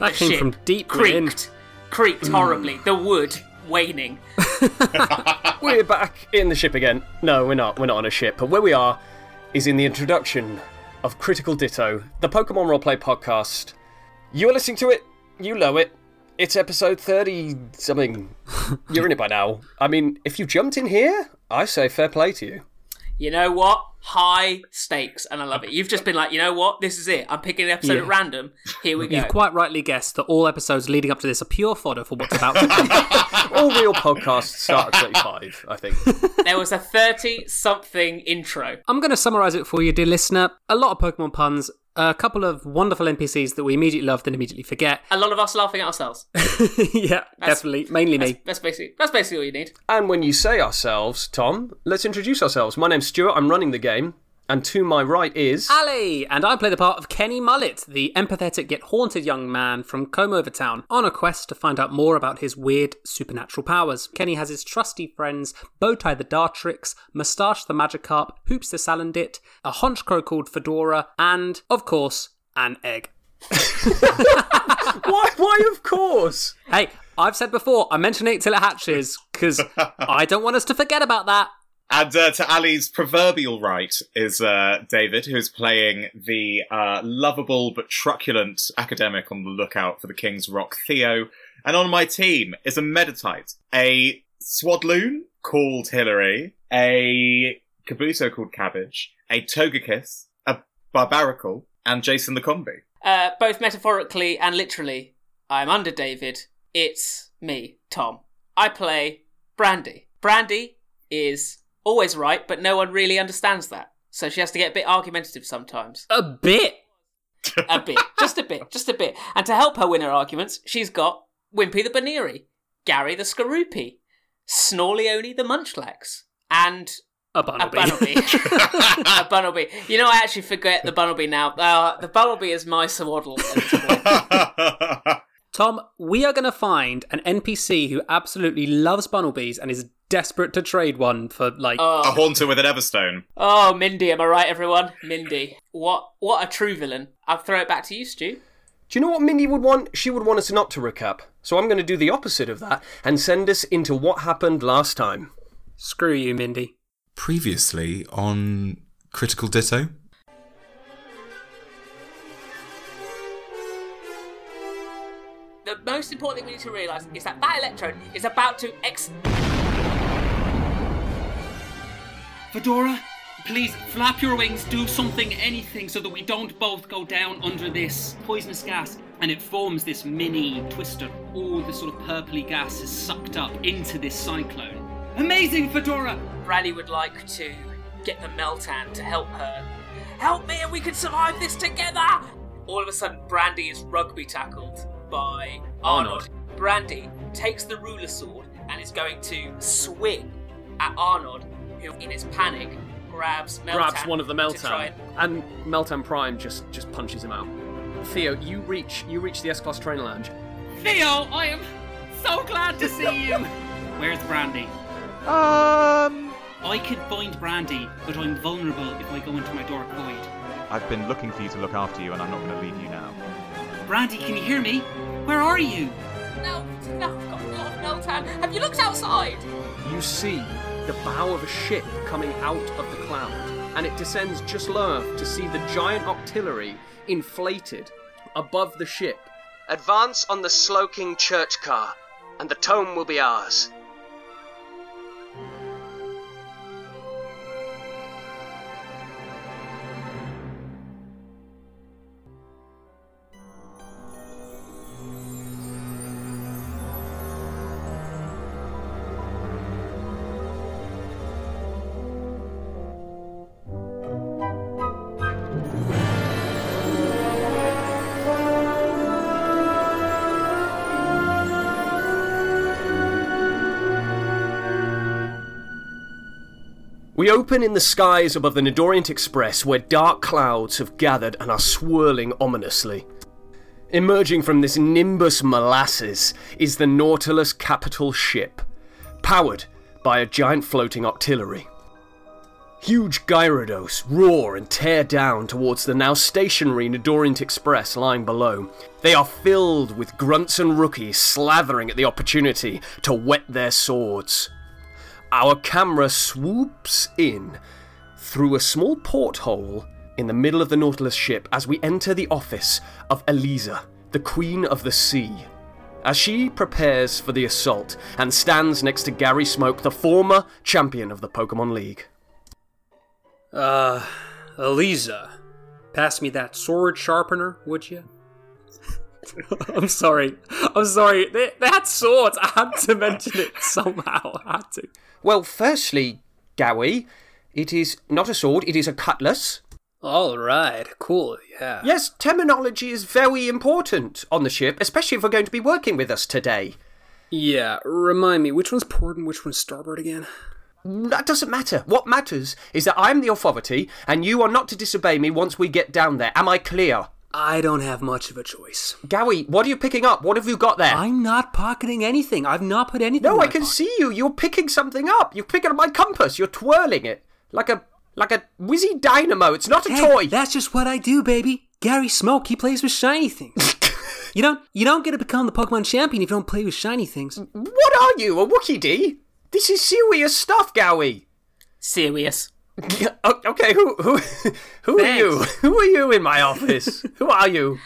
That came ship from deep within. creaked, creaked horribly. The wood waning. We're back in the ship again. No, we're not. We're not on a ship. But where we are is in the introduction of Critical Ditto, the Pokemon Roleplay podcast. You're listening to it. You know it. It's episode 30 something. You're in it by now. I mean, if you jumped in here, I say fair play to you. You know what? High stakes, and I love it. You've just been like, you know what? This is it. I'm picking an episode Yeah. at random. Here we go. You've quite rightly guessed that all episodes leading up to this are pure fodder for what's about to come. All real podcasts start at 35, I think. There was a 30 something intro. I'm going to summarise it for you, dear listener. A lot of Pokemon puns, a couple of wonderful NPCs that we immediately love, then immediately forget. A lot of us laughing at ourselves. yeah, that's, definitely. Mainly me. That's basically that's basically all you need. And when you say ourselves, Tom, let's introduce ourselves. My name's Stuart. I'm running the game. And to my right is. Ali, and I play the part of Kenny Mullet, the empathetic yet haunted young man from Combe Over Town, on a quest to find out more about his weird supernatural powers. Kenny has his trusty friends Bowtie the Dartrix, Moustache the Magikarp, Hoops the Salandit, a Honchkrow called Fedora, and, of course, an egg. Why, why, of course? Hey, I've said before, I mention it till it hatches, because I don't want us to forget about that. And uh, to Ali's proverbial right is uh, David, who's playing the uh, lovable but truculent academic on the lookout for the King's Rock, Theo. And on my team is a Meditite, a Swadloon called Hillary, a Kabuto called Cabbage, a Togekiss, a Barbaracle, and Jason the Combee. Uh, both metaphorically and literally, I'm under David. It's me, Tom. I play Brandy. Brandy is always right, but no one really understands that. So she has to get a bit argumentative sometimes. A bit. A bit. just a bit. Just a bit. And to help her win her arguments, she's got Wimpy the Baneri, Gary the Skaroopy, Snorleone the Munchlax, and A a Bunnelby. Bunnelby. a Bunnelby. You know, I actually forget the Bunnelby now. Uh, the Bunnelby is my Swaddle. Tom, we are going to find an NPC who absolutely loves Bunnelbees and is desperate to trade one for, like, oh. a Haunter with an Everstone. Oh, Mindy, am I right, everyone? Mindy. What what a true villain. I'll throw it back to you, Stu. Do you know what Mindy would want? She would want us not to recap. So I'm going to do the opposite of that and send us into what happened last time. screw you, Mindy. Previously on Critical Ditto. The most important thing we need to realise is that that electrode is about to ex. Fedora, please flap your wings, do something, anything, so that we don't both go down under this poisonous gas. And it forms this mini twister. All the sort of purpley gas is sucked up into this cyclone. Amazing, Fedora! Brandy would like to get the Meltan to help her. Help me and we can survive this together! All of a sudden, Brandy is rugby tackled by Arnold. Brandy takes the ruler sword and is going to swing at Arnold, who, in his panic, grabs Meltan. Grabs one of the to try Meltan, and- and Meltan Prime just just punches him out. Theo, you reach you reach the S Class train lounge. Theo, I am so glad to see you! Where's Brandy? Um, I could find Brandy, but I'm vulnerable if I go into my dark void. I've been looking for you to look after you, and I'm not going to leave you now. Brandy, can you hear me? Where are you? No, no, I've got a lot of Meltan. Have you looked outside? You see the bow of a ship coming out of the cloud, and it descends just low enough to see the giant octillery inflated above the ship. Advance on the Slowking church car, and the tome will be ours. We open in the skies above the Nidorient Express where dark clouds have gathered and are swirling ominously. Emerging from this nimbus molasses is the Nautilus capital ship, powered by a giant floating octillery. Huge Gyarados roar and tear down towards the now stationary Nidorient Express lying below. They are filled with grunts and rookies slathering at the opportunity to wet their swords. Our camera swoops in through a small porthole in the middle of the Nautilus ship as we enter the office of Elisa, the Queen of the Sea. As she prepares for the assault and stands next to Gary Smoke, the former champion of the Pokemon League. Uh, Eliza, pass me that sword sharpener, would you? I'm sorry. I'm sorry. They, they had swords. I had to mention it somehow. I had to. Well, firstly, Gowie, it is not a sword, it is a cutlass. All right. Cool. Yeah. Yes, terminology is very important on the ship, especially if we're going to be working with us today. Yeah. Remind me, which one's port and which one's starboard again? That doesn't matter. What matters is that I'm the authority, and you are not to disobey me once we get down there. Am I clear? I don't have much of a choice. Gowie, what are you picking up? What have you got there? I'm not pocketing anything. I've not put anything. No, in I my can pocket. see you. You're picking something up. You're picking up my compass. You're twirling it like a like a whizzy dynamo. It's not a Hey, toy. that's just what I do, baby. Gary Smoke, he plays with shiny things. you don't you don't get to become the Pokemon champion if you don't play with shiny things. What are you, a Wookiee D? This is serious stuff, Gowie. Serious. Okay, who who who are you? Who are you in my office? who are you?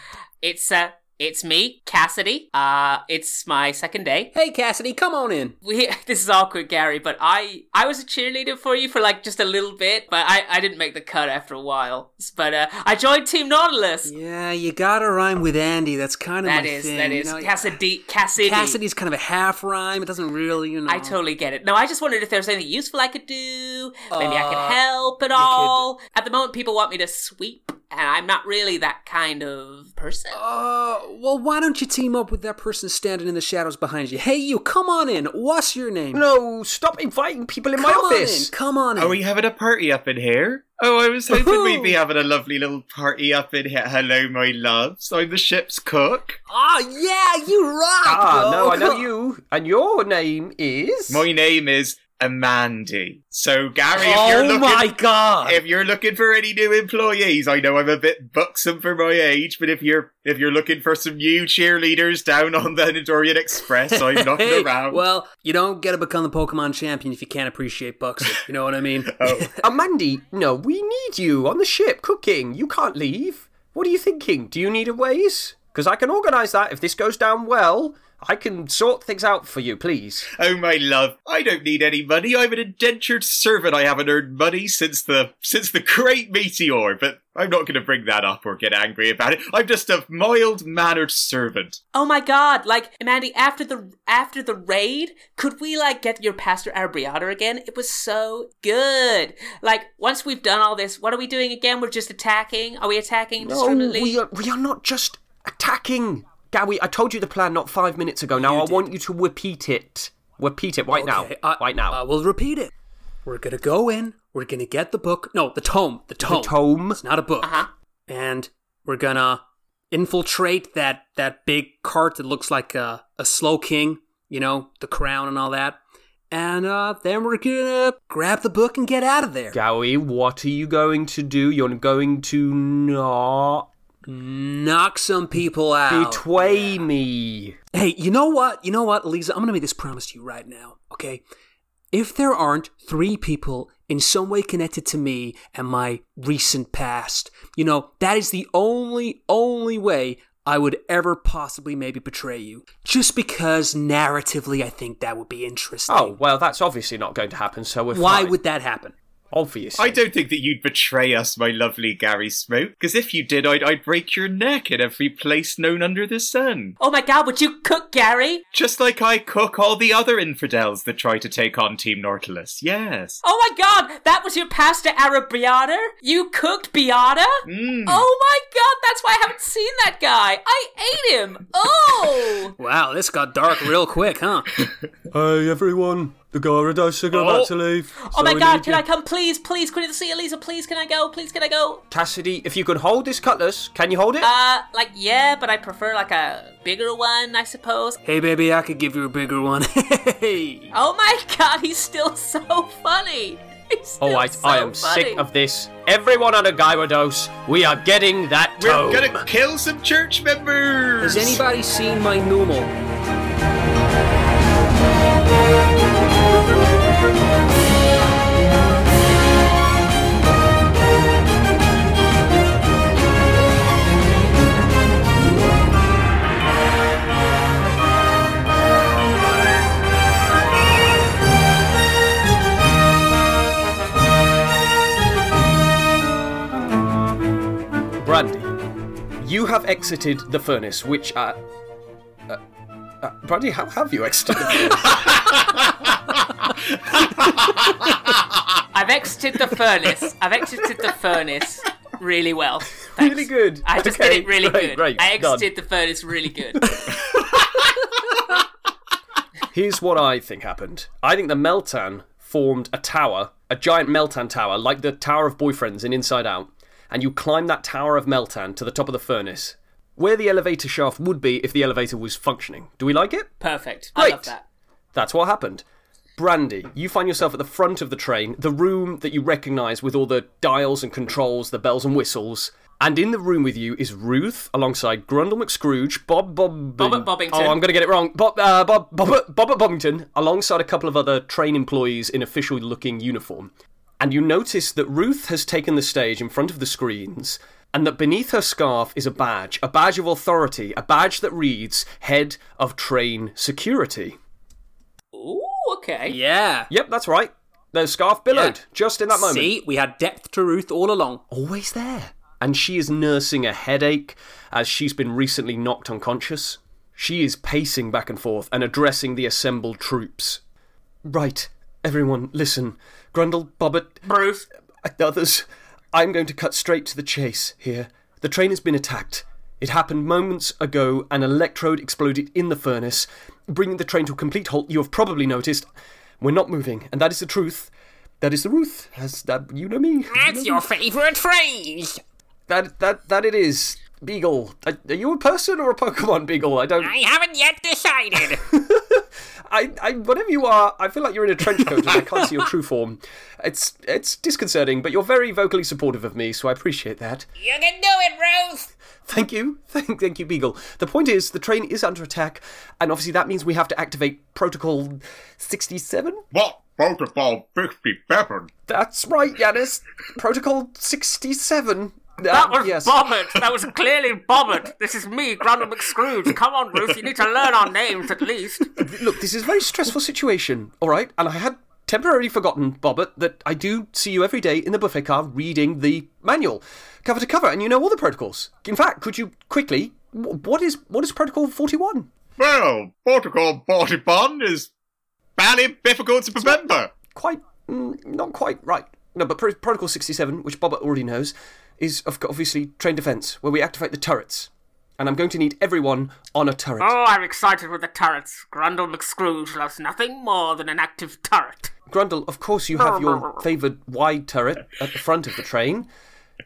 It's uh, it's me, Cassidy. Uh, it's my second day. Hey Cassidy, come on in. We this is awkward, Gary, but I I was a cheerleader for you for like just a little bit, but I I didn't make the cut after a while. But uh, I joined Team Nautilus. Yeah, you gotta rhyme with Andy. That's kind of That my is thing. that you is know? Cassidy Cassidy. Cassidy's kind of a half rhyme. It doesn't really, you know. I totally get it. No, I just wondered if there was anything useful I could do. Maybe I Uh, could help at all. At the moment, people want me to sweep, and I'm not really that kind of person. Uh, well, why don't you team up with that person standing in the shadows behind you? Hey, you, come on in. What's your name? No, stop inviting people in my come office. On in. Come on in. Are we having a party up in here? Oh, I was hoping we'd be having a lovely little party up in here. Hello, my loves. I'm the ship's cook. Oh yeah, you rock. Ah, bro. no, I know you. And your name is My name is Amandy. So, Gary, if Oh you're looking, my god. if you're looking for any new employees, I know I'm a bit buxom for my age, but if you're if you're looking for some new cheerleaders down on the Nidorian Express, I'm knocking Hey, around. well, you don't get to become the Pokemon champion if you can't appreciate Buxton. You know what I mean? oh, Amandi, no, we need you on the ship cooking. You can't leave. What are you thinking? Do you need a ways? Because I can organise that. If this goes down well, I can sort things out for you, please. oh my love, I don't need any money. I'm an indentured servant. I haven't earned money since the since the Great Meteor, but I'm not going to bring that up or get angry about it. I'm just a mild mannered servant. Oh my god, like Mandy, after the after the raid, could we like get your Pastor Arbriata again? It was so good. Like once we've done all this, what are we doing again? We're just attacking? Are we attacking No, we are, we are not just attacking. Gowie, I told you the plan not five minutes ago. Now You I did. want you to repeat it. Repeat it right now. I- right now. I will repeat it. We're gonna go in. We're gonna get the book. No, the tome. The tome. the tome. It's not a book. Uh-huh. And we're gonna infiltrate that that big cart that looks like a, a Slowking. You know, the crown and all that. And uh, then we're gonna grab the book and get out of there. Gowie, what are you going to do? You're going to not Knock some people out. betray me. Hey, you know what? You know what, Lisa? I'm going to make this promise to you right now, okay? If there aren't three people in some way connected to me and my recent past, you know, that is the only, only way I would ever possibly maybe betray you. Just because narratively I think that would be interesting. Oh, well, that's obviously not going to happen, so Why fine. would that happen? Obviously. I don't think that you'd betray us, my lovely Gary Smoke, because if you did, I'd, I'd break your neck in every place known under the sun. oh my god, would you cook Gary? Just like I cook all the other infidels that try to take on Team Nautilus. Yes. Oh my god, that was your Pastor Arbriata? You cooked Beata? Mm. Oh my god, that's why I haven't seen that guy. I ate him. Oh. Wow, this got dark real quick, huh? Hey, everyone. The Gyarados are about to leave. Oh my god, can I come please? Please, can I see Elisa? Please, can I go? Please, can I go? Cassidy, if you can hold this cutlass, can you hold it? Uh, like, yeah, but I prefer like a bigger one, I suppose. hey, baby, I could give you a bigger one. hey. Oh my god, he's still so funny. He's- I, so I am funny. sick of this. Everyone on a Gyarados, we are getting that We're tome. gonna kill some church members! Has anybody seen my normal? Have exited the furnace, which I. uh, uh Brandy, how have you exited the furnace? I've exited the furnace. I've exited the furnace really well. Thanks. Really good. I just Okay, did it really great, good. great, I done. exited the furnace really good. Here's what I think happened. I think the Meltan formed a tower, a giant Meltan tower, like the Tower of Boyfriends in Inside Out, and you climb that Tower of Meltan to the top of the furnace, where the elevator shaft would be if the elevator was functioning. Do we like it? Perfect. I Great. love that. That's what happened. Brandy, you find yourself at the front of the train, the room that you recognise with all the dials and controls, the bells and whistles. And in the room with you is Ruth, alongside Grundle McScrooge, Bob Bob Bob at Bobbington. Oh, I'm going to get it wrong. Bob uh, Bob Bob at- Bobbington, alongside a couple of other train employees in official-looking uniform. And you notice that Ruth has taken the stage in front of the screens, and that beneath her scarf is a badge, a badge of authority, a badge that reads "Head of Train Security." Ooh, okay. Yeah. Yep, that's right. The scarf billowed Yeah. just in that moment. See, we had depth to Ruth all along. Always there. And she is nursing a headache as she's been recently knocked unconscious. She is pacing back and forth and addressing the assembled troops. Right, everyone, listen. Grundle, Bobbert, Bruce. and others, I'm going to cut straight to the chase here. The train has been attacked. It happened moments ago. An electrode exploded in the furnace, bringing the train to a complete halt. You have probably noticed. We're not moving, and that is the truth. That is the Ruth. As that you know me. You know me. favourite phrase. That that that it is. Beagle. Are, are you a person or a Pokemon, Beagle? I don't. I haven't yet decided. I, I whatever you are, I feel like you're in a trench coat and I can't see your true form. It's it's disconcerting, but you're very vocally supportive of me, so I appreciate that. you can do it, Ruth. Thank you, thank thank you, Beagle. The point is, the train is under attack, and obviously that means we have to activate Protocol sixty-seven. What? Protocol 57? That's right, Yanis. Protocol sixty-seven. That was yes. Bobbert. That was clearly Bobbert. This is me, Grundle McScrooge. Come on, Ruth. You need to learn our names at least. Look, this is a very stressful situation, all right? And I had temporarily forgotten, Bobbert, that I do see you every day in the buffet car reading the manual, cover to cover, and you know all the protocols. In fact, could you quickly, what is what is Protocol 41? Well, Protocol 41 is barely difficult to remember. Quite, mm, not quite right. No, but Pro- Protocol 67, which Bobbert already knows, is obviously train defense, where we activate the turrets. And I'm going to need everyone on a turret. Oh, I'm excited with the turrets. Grundle McScrooge loves nothing more than an active turret. Grundle, of course you have your favoured wide turret at the front of the train.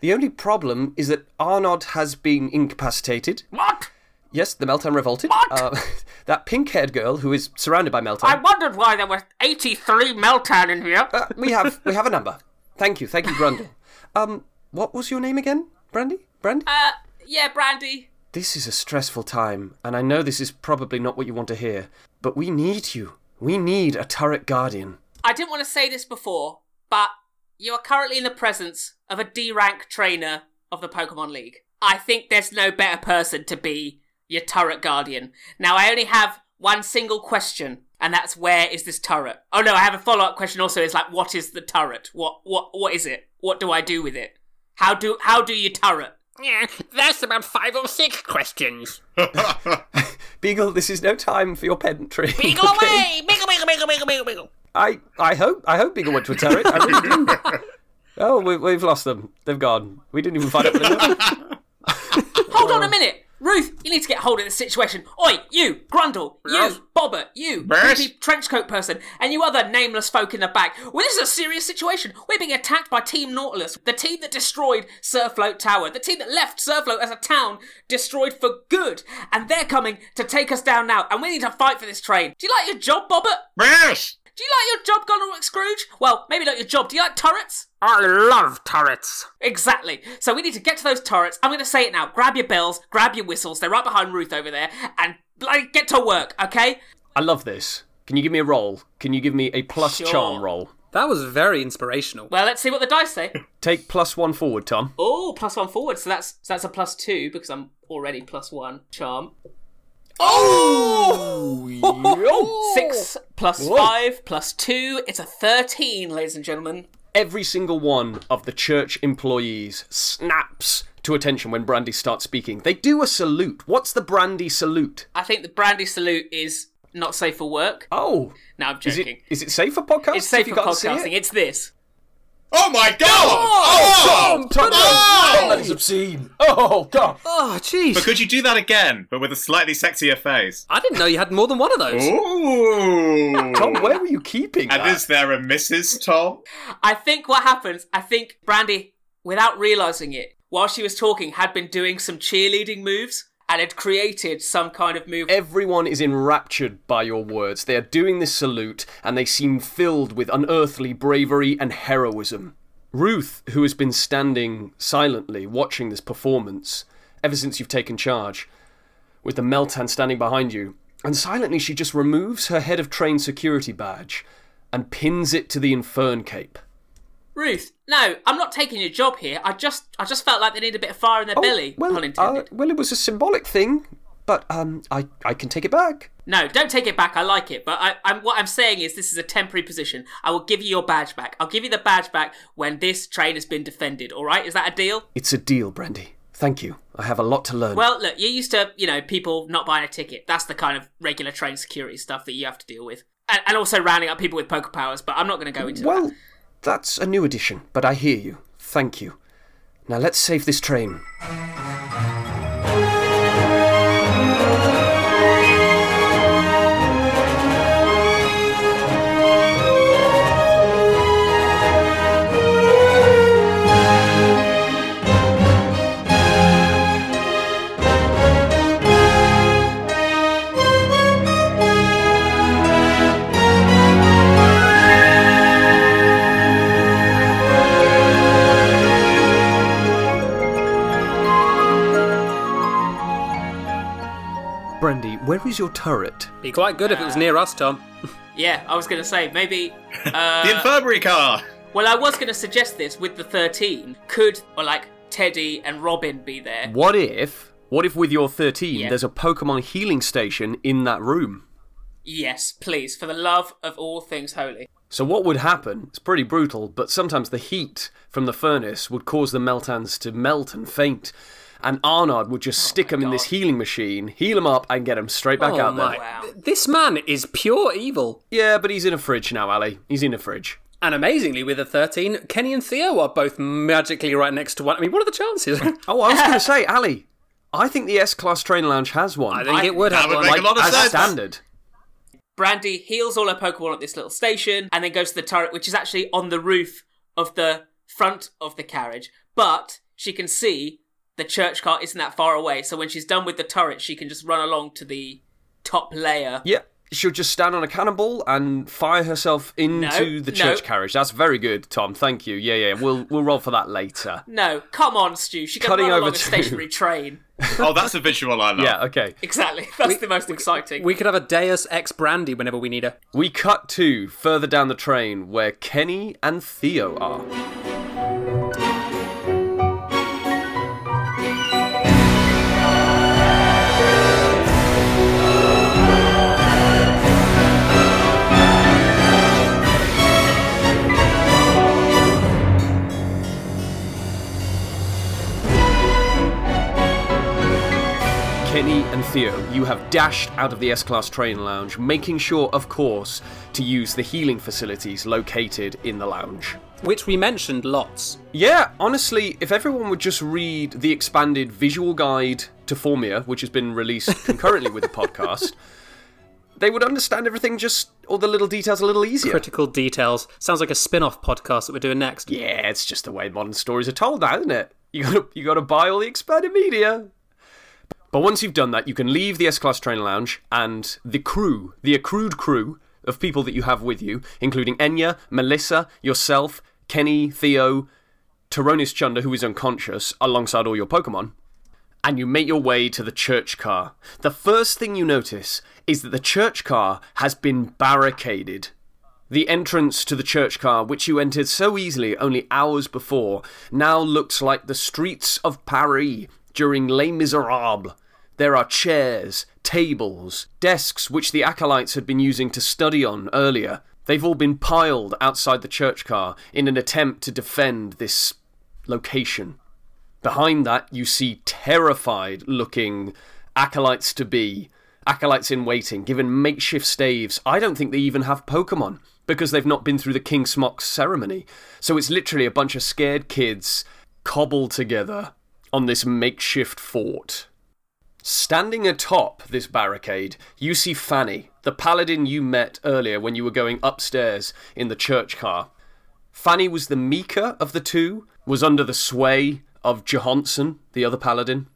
The only problem is that Arnod has been incapacitated. What? Yes, the Meltan revolted. What? Uh, that pink-haired girl who is surrounded by Meltan. I wondered why there were 83 Meltan in here. Uh, we have we have a number. Thank you, thank you, Grundle. Um, what was your name again, Brandy? Brandy? Uh, yeah, Brandy. this is a stressful time, and I know this is probably not what you want to hear, but we need you. We need a turret guardian. I didn't want to say this before, but you are currently in the presence of a D rank trainer of the Pokemon League. I think there's no better person to be your turret guardian. Now, I only have one single question, and that's where is this turret? Oh no, I have a follow up question also. It's like, what is the turret? What what what is it? What do I do with it? How do how do you turret? Yeah, that's about five or six questions. Beagle, this is no time for your pedantry. Beagle okay? away! Beagle, beagle, beagle, beagle, beagle, beagle. I, I hope I hope Beagle went to a turret. I really do. oh, we, we've lost them. They've gone. We didn't even find out. where they were. Hold on a minute! Ruth, you need to get hold of this situation. Oi, you, Grundle, you, Bobbert, you, Yes? creepy trenchcoat person, and you other nameless folk in the back. Well, this is a serious situation. We're being attacked by Team Nautilus, the team that destroyed Surfloat Tower, the team that left Surfloat as a town destroyed for good, and they're coming to take us down now, and we need to fight for this train. Do you like your job, Bobbert? yes! Do you like your job, Goneril Scrooge? Well, maybe not your job. Do you like turrets? I love turrets. Exactly. So we need to get to those turrets. I'm going to say it now. Grab your bells, grab your whistles. They're right behind Ruth over there, and like, get to work. Okay? I love this. Can you give me a roll? Can you give me a plus Sure. charm roll? That was very inspirational. Well, let's see what the dice say. Take plus one forward, Tom. Oh, plus one forward. So that's so that's a plus two because I'm already plus one charm. Oh! Six plus Whoa. five plus two. It's a thirteen, ladies and gentlemen. Every single one of the church employees snaps to attention when Brandy starts speaking. They do a salute. What's the Brandy salute? I think the brandy salute is not safe for work. Oh, No, I'm is joking. it is it safe for podcasting? It's safe for you can't see podcasting. it? It's this. Oh my god! Oh! Tom, Tom, Oh! Tom, that is obscene. Oh god. Oh, jeez. But could you do that again, but with a slightly sexier face? I didn't know you had more than one of those. Ooh! Tom, where were you keeping And that? is there a Mrs. Tom? I think what happens, I think Brandy, without realizing it, while she was talking, had been doing some cheerleading moves and had created some kind of move. Everyone is enraptured by your words. They are doing this salute, and they seem filled with unearthly bravery and heroism. Ruth, who has been standing silently watching this performance ever since you've taken charge, with the Meltan standing behind you, and silently she just removes her head of train security badge and pins it to the Infern cape. Ruth, no, I'm not taking your job here. I just, I just felt like they need a bit of fire in their belly. Oh, well, pun intended. uh, well, it was a symbolic thing, but um, I, I can take it back. No, don't take it back. I like it, but I, I'm what I'm saying is this is a temporary position. I will give you your badge back. I'll give you the badge back when this train has been defended. All right? Is that a deal? It's a deal, Brandy. Thank you. I have a lot to learn. Well, look, you're used to you know people not buying a ticket. That's the kind of regular train security stuff that you have to deal with, and, and also rounding up people with poker powers. But I'm not going to go into Well, that. That's a new addition, but I hear you. Thank you. Now let's save this train. Where is your turret? Be quite good if it was near us, Tom. Yeah, I was going to say maybe. the Uh, infirmary car! well, I was going to suggest this with the 13. Could or like Teddy and Robin be there? What if, what if with your 13 Yeah. there's a Pokemon healing station in that room? Yes, please, for the love of all things holy. So what would happen? It's pretty brutal, but sometimes the heat from the furnace would cause the Meltans to melt and faint. And Arnard would just oh stick them in this healing machine, heal them up, and get them straight back oh out my. there. Wow. This man is pure evil. Yeah, but he's in a fridge now, Ali. He's in a fridge. And amazingly, with a 13, Kenny and Theo are both magically right next to one. I mean, what are the chances? Oh, I was going to say, Ali, I think the S Class Train Lounge has one. I think it would have would one. make a lot of as sense. standard. Brandy heals all her Pokemon at this little station and then goes to the turret, which is actually on the roof of the front of the carriage. But she can see the church cart isn't that far away, so when she's done with the turret, she can just run along to the top layer. Yeah, she'll just stand on a cannonball and fire herself into No, the no. church carriage. That's very good, Tom. Thank you. Yeah, yeah. We'll we'll roll for that later. No, come on, Stu. She can Cutting run over along a to- stationary train. Oh, that's a visual I love. Yeah, okay. Exactly. That's the most exciting. We could have a Deus Ex Brandy whenever we need her. We cut to further down the train where Kenny and Theo are. Kenny and Theo, you have dashed out of the S Class train lounge, making sure, of course, to use the healing facilities located in the lounge. Which we mentioned lots. Yeah, honestly, if everyone would just read the expanded visual guide to Formia, which has been released concurrently with the podcast, they would understand everything just all the little details a little easier. Critical details. Sounds like a spin off podcast that we're doing next. Yeah, it's just the way modern stories are told now, isn't it? You gotta you gotta buy all the expanded media. But once you've done that, you can leave the S Class Train Lounge and the crew, the accrued crew of people that you have with you, including Enya, Melissa, yourself, Kenny, Theo, Tyronis Chunder, who is unconscious, alongside all your Pokemon, and you make your way to the church car. The first thing you notice is that the church car has been barricaded. The entrance to the church car, which you entered so easily only hours before, now looks like the streets of Paris during Les Miserables. There are chairs, tables, desks which the acolytes had been using to study on earlier. They've all been piled outside the church car in an attempt to defend this location. Behind that, you see terrified looking acolytes to be, acolytes in waiting, given makeshift staves. I don't think they even have Pokemon because they've not been through the King's Rock ceremony. So it's literally a bunch of scared kids cobbled together on this makeshift fort. Standing atop this barricade, you see Fanny, the paladin you met earlier when you were going upstairs in the church car. Fanny was the meeker of the two, was under the sway of Johansson, the other paladin.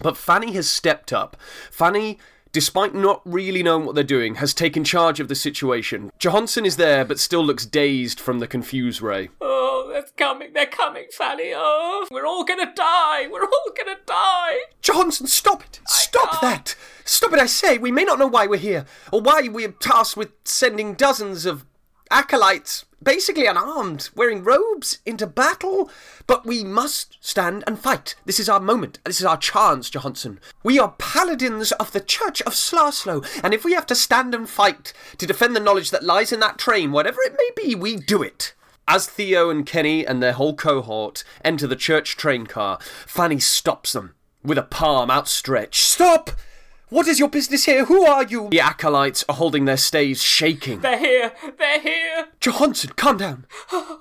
But Fanny has stepped up. Fanny, despite not really knowing what they're doing, has taken charge of the situation. Johansson is there, but still looks dazed from the confused ray. Oh, they're coming, they're coming, Fanny. Oh, we're all gonna die. We're all gonna die. Johansson, stop it! Stop that! Stop it, I say! We may not know why we're here, or why we're tasked with sending dozens of acolytes, basically unarmed, wearing robes, into battle, but we must stand and fight. This is our moment. This is our chance, Johansson. We are paladins of the Church of Slarslow, and if we have to stand and fight to defend the knowledge that lies in that train, whatever it may be, we do it. As Theo and Kenny and their whole cohort enter the church train car, Fanny stops them with a palm outstretched. Stop! What is your business here? Who are you? The acolytes are holding their staves, shaking. They're here. They're here. Johansson, calm down.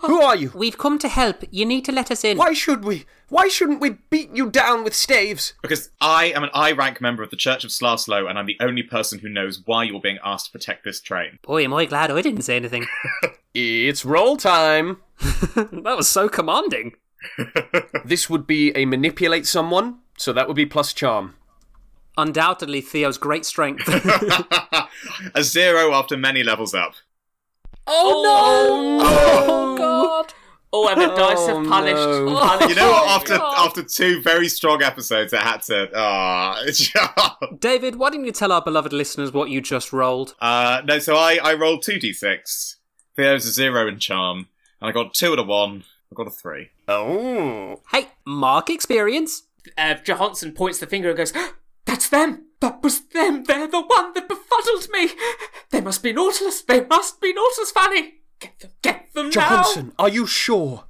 Who are you? We've come to help. You need to let us in. Why should we? Why shouldn't we beat you down with staves? Because I am an I rank member of the Church of Slarslow, and I'm the only person who knows why you're being asked to protect this train. Boy, am I glad I didn't say anything. It's roll time. that was so commanding. This would be a manipulate someone, so that would be plus charm. Undoubtedly, Theo's great strength. A zero after many levels up. Oh, no! Oh, God! Oh, and the dice have Oh, punished. no. punished. You know what? Oh, After God. after two very strong episodes, I had to. Ah, David, why didn't you tell our beloved listeners what you just rolled? uh, no. So I I rolled two d6. Theo's a zero in charm, and I got two and a one. I got a three. Oh. Hey, mark experience. uh, Johansson points the finger and goes, That's them! That was them! They're the one that befuddled me! They must be Nautilus! They must be Nautilus, Fanny! Get them! Get them Johansson, are you sure?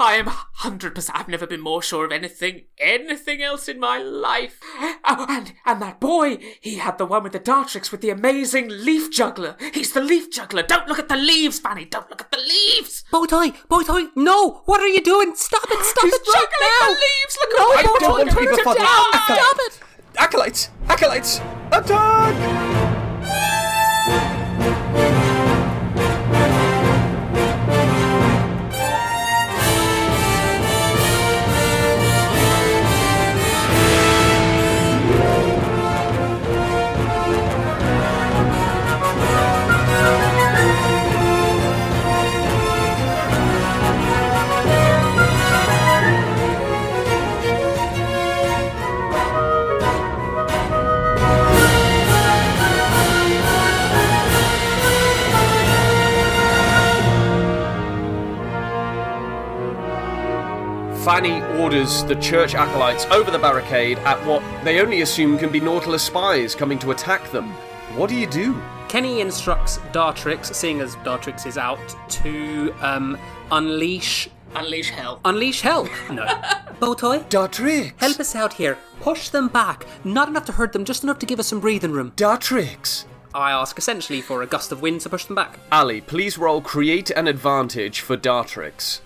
I am 100%. I've never been more sure of anything, anything else in my life. Oh, and, and that boy! He had the one with the Dartrix with the amazing leaf juggler! He's the leaf juggler! Don't look at the leaves, Fanny! Don't look at the leaves! Bowtie, Bowtie, no! What are you doing? Stop it! Stop He's it right juggling now! the leaves! Look No, at I don't want to be befuddled. Stop it! Acolytes! Acolytes! Attack! Fanny orders the church acolytes over the barricade at what they only assume can be Nautilus spies coming to attack them. What do you do? Kenny instructs Dartrix, seeing as Dartrix is out, to um, unleash. Unleash hell. Unleash hell! No. Bowtie, Dartrix! help us out here. Push them back. Not enough to hurt them, just enough to give us some breathing room. Dartrix! I ask essentially for a gust of wind to push them back. Ali, please roll create an advantage for Dartrix.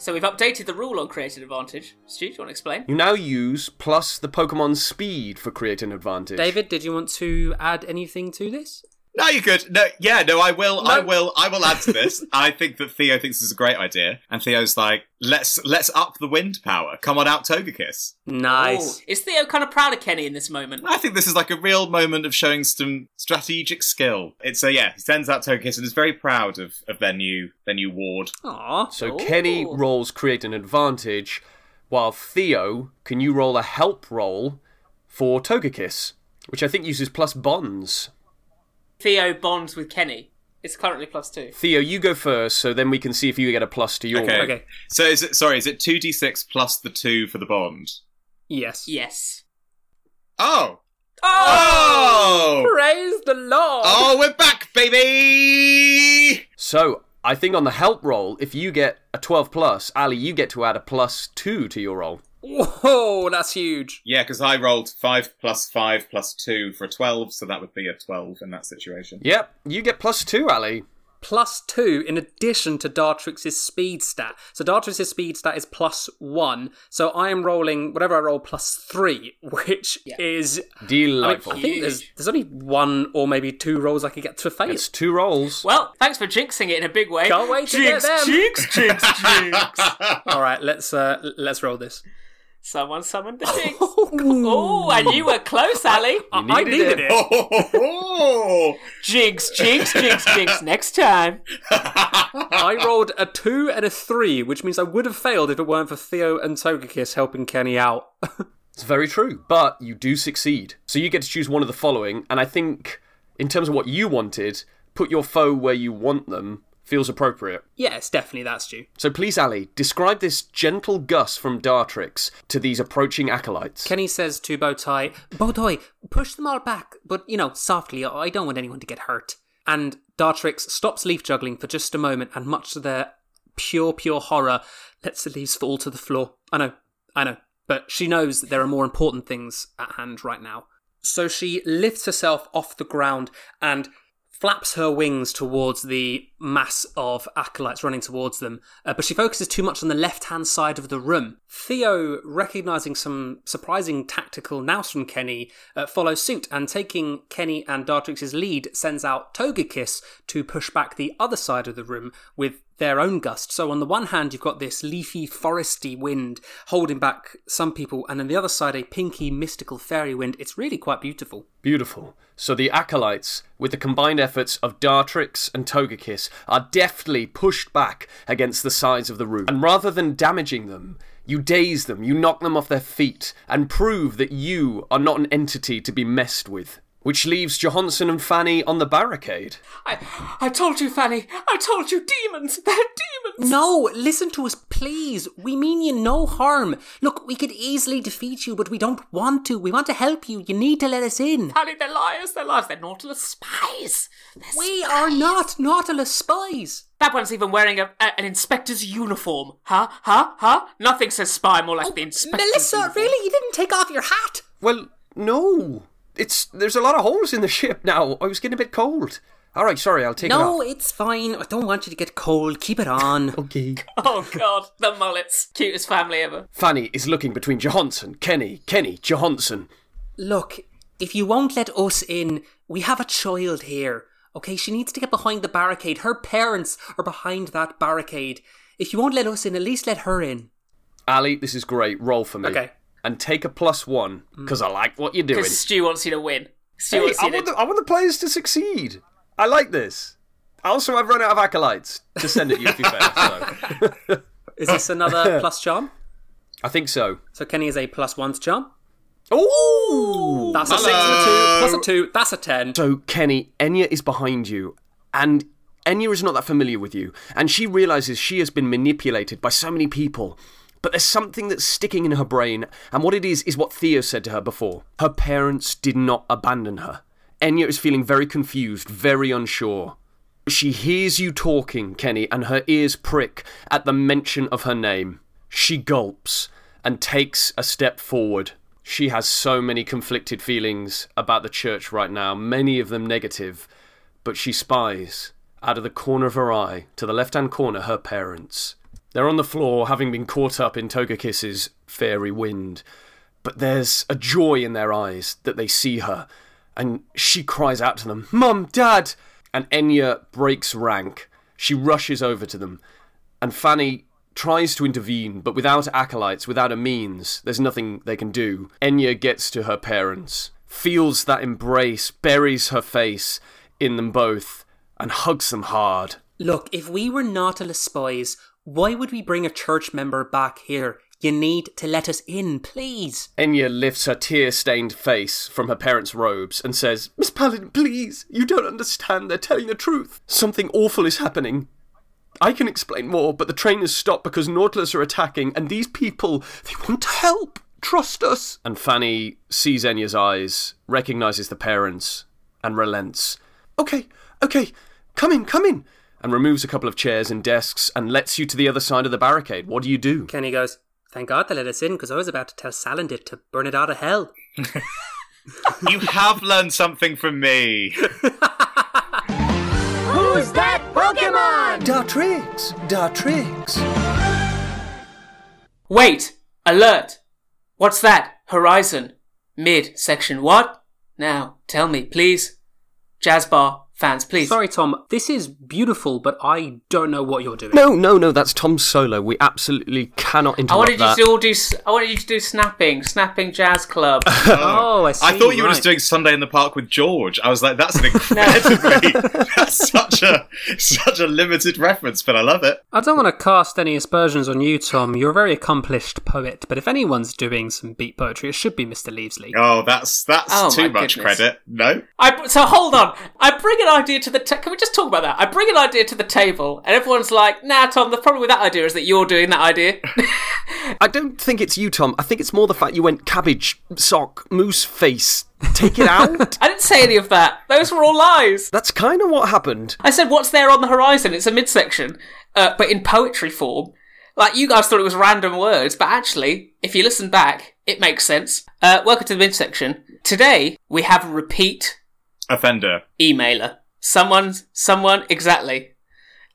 So we've updated the rule on created advantage. Stu, do you want to explain? You now use plus the Pokemon's speed for create an advantage. David, did you want to add anything to this? No, you could. No, yeah, no, I will. I will. I will add to this. I think that Theo thinks this is a great idea, and Theo's like, "Let's let's up the wind power. Come on out, Togekiss." Nice. Oh, is Theo kind of proud of Kenny in this moment? I think this is like a real moment of showing some strategic skill. It's a yeah. He sends out Togekiss and is very proud of, of their new their new ward. Aw. So Ooh. Kenny rolls create an advantage, while Theo, can you roll a help roll for Togekiss, which I think uses plus bonds. Theo bonds with Kenny. It's currently plus two. Theo, you go first, so then we can see if you get a plus to your Okay. Okay. So is it sorry? Is it two d six plus the two for the bond? Yes. Yes. Oh. Oh! Oh. Praise the Lord. Oh, we're back, baby. So I think on the help roll, if you get a 12 plus, Ali, you get to add a plus two to your roll. Whoa, that's huge. Yeah, because I rolled five plus five plus two for a twelve, so that would be a twelve in that situation. Yep, you get plus two, Ali. Plus two in addition to Dartrix's speed stat. So Dartrix's speed stat is plus one. So I am rolling whatever I roll plus three, which is I, mean, Delightful. I think there's there's only one or maybe two rolls I could get to fail. it's two rolls. Well, thanks for jinxing it in a big way. Can't wait to jinx, get them. Jinx, jinx, jinx. All right, let's uh, let's roll this. Someone summoned the jinx. oh, and you were close, Ali. I needed needed it. it. Oh, Jinx, jinx, jinx, jinx. Next time. I rolled a two and a three, which means I would have failed if it weren't for Theo and Togekiss helping Kenny out. It's very true, but you do succeed. So you get to choose one of the following, and I think, in terms of what you wanted, put your foe where you want them feels appropriate. yes, definitely that's due. So please, Ali, describe this gentle gust from Dartrix to these approaching acolytes. Kenny says to Bowtie, Bowtie, push them all back, but, you know, softly. I don't want anyone to get hurt. And Dartrix stops leaf juggling for just a moment, and much to their pure, pure horror, lets the leaves fall to the floor. I know, I know. But she knows that there are more important things at hand right now. So she lifts herself off the ground and flaps her wings towards the mass of acolytes running towards them, uh, but she focuses too much on the left hand side of the room. Theo, recognizing some surprising tactical nous from Kenny, uh, follows suit and taking Kenny and Dartrix's lead, sends out Togekiss to push back the other side of the room with their own gust. So on the one hand, you've got this leafy, foresty wind holding back some people, and on the other side, a pinky, mystical fairy wind. It's really quite beautiful. Beautiful. So the acolytes, with the combined efforts of Dartrix and Togekiss, are deftly pushed back against the sides of the room. And rather than damaging them, you daze them, you knock them off their feet, and prove that you are not an entity to be messed with. Which leaves Johansson and Fanny on the barricade. I, I told you, Fanny. I told you, demons. They're demons. No, listen to us, please. We mean you no harm. Look, we could easily defeat you, but we don't want to. We want to help you. You need to let us in. Fanny, they're liars. They're liars. They're Nautilus spies. They're We spies. are not Nautilus spies. That one's even wearing a, a- an inspector's uniform. Huh? Huh? Huh? Nothing says spy more like oh, the inspector's Oh, Melissa, uniform. really? You didn't take off your hat? Well, no. It's there's a lot of holes in the ship now. I was getting a bit cold. All right, sorry, I'll take No, it off. it's fine. I don't want you to get cold. Keep it on. Okay. Oh, God. The mullets. Cutest family ever. Fanny is looking between Johansson, Kenny, Kenny, Johansson. Look, if you won't let us in, we have a child here. Okay, she needs to get behind the barricade. Her parents are behind that barricade. If you won't let us in, at least let her in. Ali, this is great. Roll for me. Okay. And take a plus one, mm. because I like what you're doing. Because Stu wants you to win. Stu Hey, wants I, you want to... the, I want the players to succeed. I like this. Also, I've run out of acolytes to send at you, to be fair. So. Is this another plus charm? I think so. So Kenny is a plus one to charm. Ooh! That's a six and a two. Plus a two. That's a ten. So, Kenny, Enya is behind you, and Enya is not that familiar with you, and she realizes she has been manipulated by so many people. But there's something that's sticking in her brain, and what it is is what Theo said to her before. Her parents did not abandon her. Enya is feeling very confused, very unsure. She hears you talking, Kenny, and her ears prick at the mention of her name. She gulps and takes a step forward. She has so many conflicted feelings about the church right now, many of them negative, but she spies, out of the corner of her eye, to the left hand corner, her parents. They're on the floor, having been caught up in Togekiss's fairy wind, but there's a joy in their eyes that they see her, and she cries out to them, Mum, Dad! And Enya breaks rank. She rushes over to them, and Fanny tries to intervene, but without acolytes, without a means, there's nothing they can do. Enya gets to her parents, feels that embrace, buries her face in them both, and hugs them hard. Look, if we were Nautilus spies, why would we bring a church member back here? You need to let us in, please. Enya lifts her tear stained face from her parents' robes and says, Miss Paladin, please, you don't understand. They're telling the truth. Something awful is happening. I can explain more, but the train has stopped because Nautilus are attacking, and these people, they want to help. Trust us. And Fanny sees Enya's eyes, recognizes the parents, and relents. Okay, okay, come in, come in. And removes a couple of chairs and desks and lets you to the other side of the barricade. What do you do? Kenny goes, Thank God they let us in because I was about to tell Salandit to burn it out of hell. You have learned something from me. Who's that Pokemon? Dartrix! Dartrix! Wait! Alert! What's that? Horizon. Mid section. What? Now, tell me, please. Jazzbar fans, please. Sorry, Tom, this is beautiful, but I don't know what you're doing. No, no, no, that's Tom's solo. We absolutely cannot interrupt I wanted that. you to all do. s- I wanted you to do snapping, snapping jazz club. Oh, I see. I thought you were right. just doing Sunday in the Park with George. I was like, that's an incredibly, that's such a such a limited reference, but I love it. I don't want to cast any aspersions on you, Tom. You're a very accomplished poet, but if anyone's doing some beat poetry, it should be Mr. Leavesley. Oh, that's that's Oh, too much goodness. credit. No, I so hold on. I bring an idea to the. Ta- Can we just talk about that? I bring an idea to the table, and everyone's like, "Nah, Tom. The problem with that idea is that you're doing that idea." I don't think it's you, Tom. I think it's more the fact you went cabbage, sock, moose face. Take it out. I didn't say any of that. Those were all lies. That's kind of what happened. I said, "What's there on the horizon?" It's a midsection, uh, but in poetry form. Like you guys thought it was random words, but actually, if you listen back, it makes sense. Uh, welcome to the midsection. Today we have a repeat offender. emailer. Someone, someone, exactly.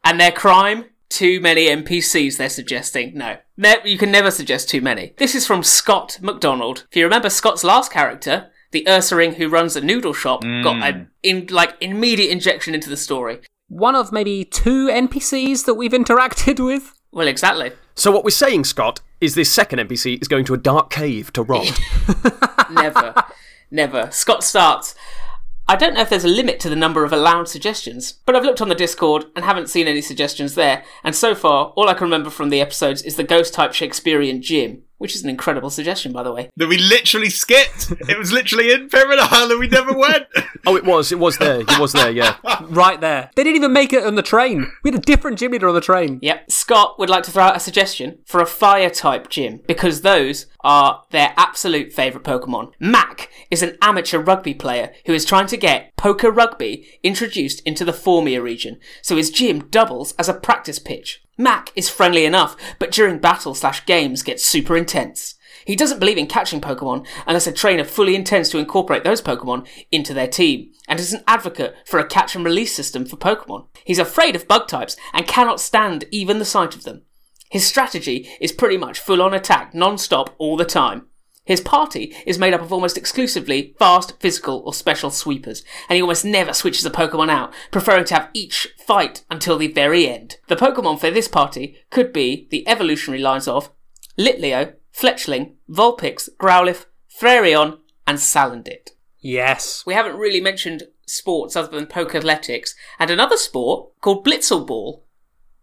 And their crime? Too many NPCs, they're suggesting. No. Ne- you can never suggest too many. This is from Scott McDonald. If you remember Scott's last character, the Ursaring who runs a noodle shop, got an hmm. in, like, immediate injection into the story. One of maybe two NPCs that we've interacted with. Well, exactly. So what we're saying, Scott, is this second NPC is going to a dark cave to rob. Never. Never. Scott starts. I don't know if there's a limit to the number of allowed suggestions, but I've looked on the Discord and haven't seen any suggestions there, and so far, all I can remember from the episodes is the ghost type Shakespearean gym, which is an incredible suggestion, by the way. That we literally skipped. it was literally in Pyramid Isle and we never went. oh, it was. It was there. It was there. Yeah. Right there. They didn't even make it on the train. We had a different gym leader on the train. Yep. Scott would like to throw out a suggestion for a fire type gym because those are their absolute favourite Pokemon. Mac is an amateur rugby player who is trying to get poker rugby introduced into the Formia region, so his gym doubles as a practice pitch. Mac is friendly enough, but during battle slash games gets super intense. He doesn't believe in catching Pokemon unless a trainer fully intends to incorporate those Pokemon into their team, and is an advocate for a catch and release system for Pokemon. He's afraid of bug types and cannot stand even the sight of them. His strategy is pretty much full on attack non stop all the time. His party is made up of almost exclusively fast, physical, or special sweepers, and he almost never switches a Pokemon out, preferring to have each fight until the very end. The Pokemon for this party could be the evolutionary lines of Litleo, Fletchling, Vulpix, Growlithe, Therion, and Salandit. Yes. We haven't really mentioned sports other than poke athletics, and another sport called Blitzel Ball.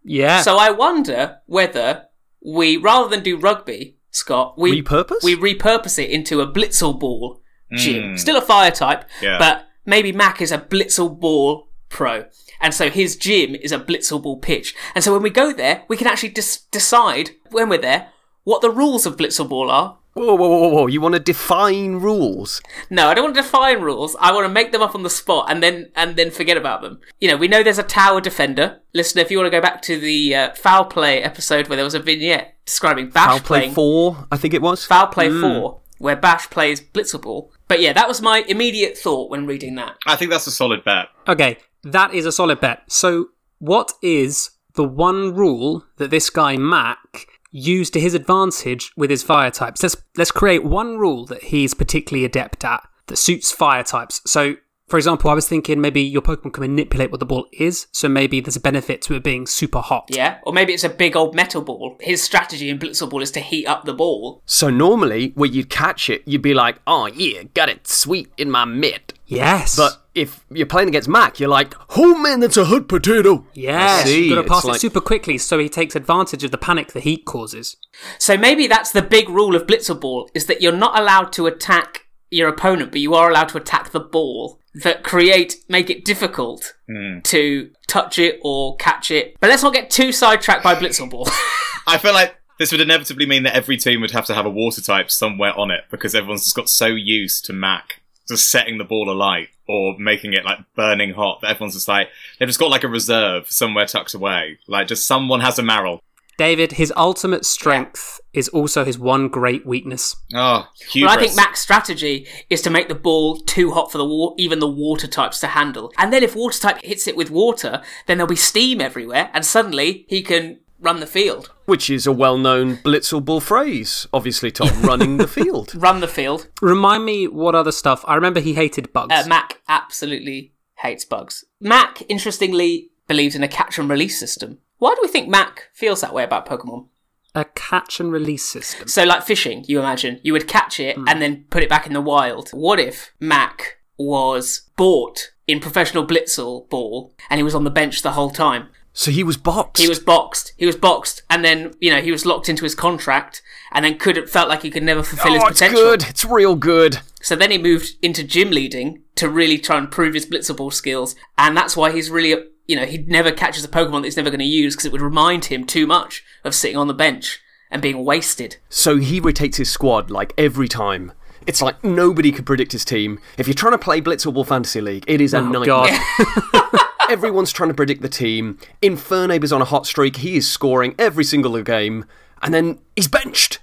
Yeah. So I wonder whether we, rather than do rugby, Scott, we Repurpose? we repurpose it into a Blitzel Ball gym. Hmm. Still a fire type, Yeah. but maybe Mac is a Blitzel Ball pro. And so his gym is a Blitzel Ball pitch. And so when we go there, we can actually dis- decide when we're there what the rules of Blitzel Ball are. Whoa, whoa, whoa, whoa! You want to define rules? No, I don't want to define rules. I want to make them up on the spot and then and then forget about them. You know, we know there's a tower defender. Listen, if you want to go back to the uh, foul play episode where there was a vignette describing Bash Foul play playing four, I think it was. foul play four, where Bash plays Blitzel Ball. But yeah, that was my immediate thought when reading that. I think that's a solid bet. Okay, that is a solid bet. So, what is the one rule that this guy Mac used to his advantage with his fire types? Let's let's create one rule that he's particularly adept at that suits fire types. So, for example, I was thinking maybe your Pokemon can manipulate what the ball is, so maybe there's a benefit to it being super hot. Yeah, or maybe it's a big old metal ball. His strategy in Blitzle Ball is to heat up the ball. So normally, where you'd catch it, you'd be like, "Oh yeah, got it, sweet in my mitt." Yes. But if you're playing against Mac, you're like, "Oh man, that's a hot potato." yes, you've got to it's pass like- it super quickly so he takes advantage of the panic the heat causes. So maybe that's the big rule of Blitzle Ball is that you're not allowed to attack your opponent, but you are allowed to attack the ball that create make it difficult hmm. to touch it or catch it. But let's not get too sidetracked by Blitzle Ball. I feel like this would inevitably mean that every team would have to have a water type somewhere on it because everyone's just got so used to Mac just setting the ball alight or making it like burning hot that everyone's just like they've just got like a reserve somewhere tucked away. Like just someone has a Marrow. David, his ultimate strength is also his one great weakness. Oh, hubris. Well, I think Mac's strategy is to make the ball too hot for the wa- even the water types to handle. And then if water type hits it with water, then there'll be steam everywhere, and suddenly he can run the field. Which is a well-known blitzable phrase, obviously, Tom, running the field. Run the field. Remind me what other stuff. I remember he hated bugs. Uh, Mac absolutely hates bugs. Mac, interestingly, believes in a catch and release system. Why do we think Mac feels that way about Pokemon? a catch and release system. So, like fishing, you imagine you would catch it and then put it back in the wild. What if Mac was bought in professional Blitzel ball and he was on the bench the whole time? So he was boxed. He was boxed. He was boxed, and then you know he was locked into his contract, and then could felt like he could never fulfill his Oh, it's potential. good. It's real good. So then he moved into gym leading to really try and prove his blitzable skills, and that's why he's really, you know, he never catches a Pokemon that he's never going to use because it would remind him too much of sitting on the bench and being wasted. So he rotates his squad like every time. It's like nobody could predict his team. If you're trying to play Blitzable Fantasy League, it is a Oh, nightmare. God. Everyone's trying to predict the team. Infernape is on a hot streak. He is scoring every single game. And then he's benched.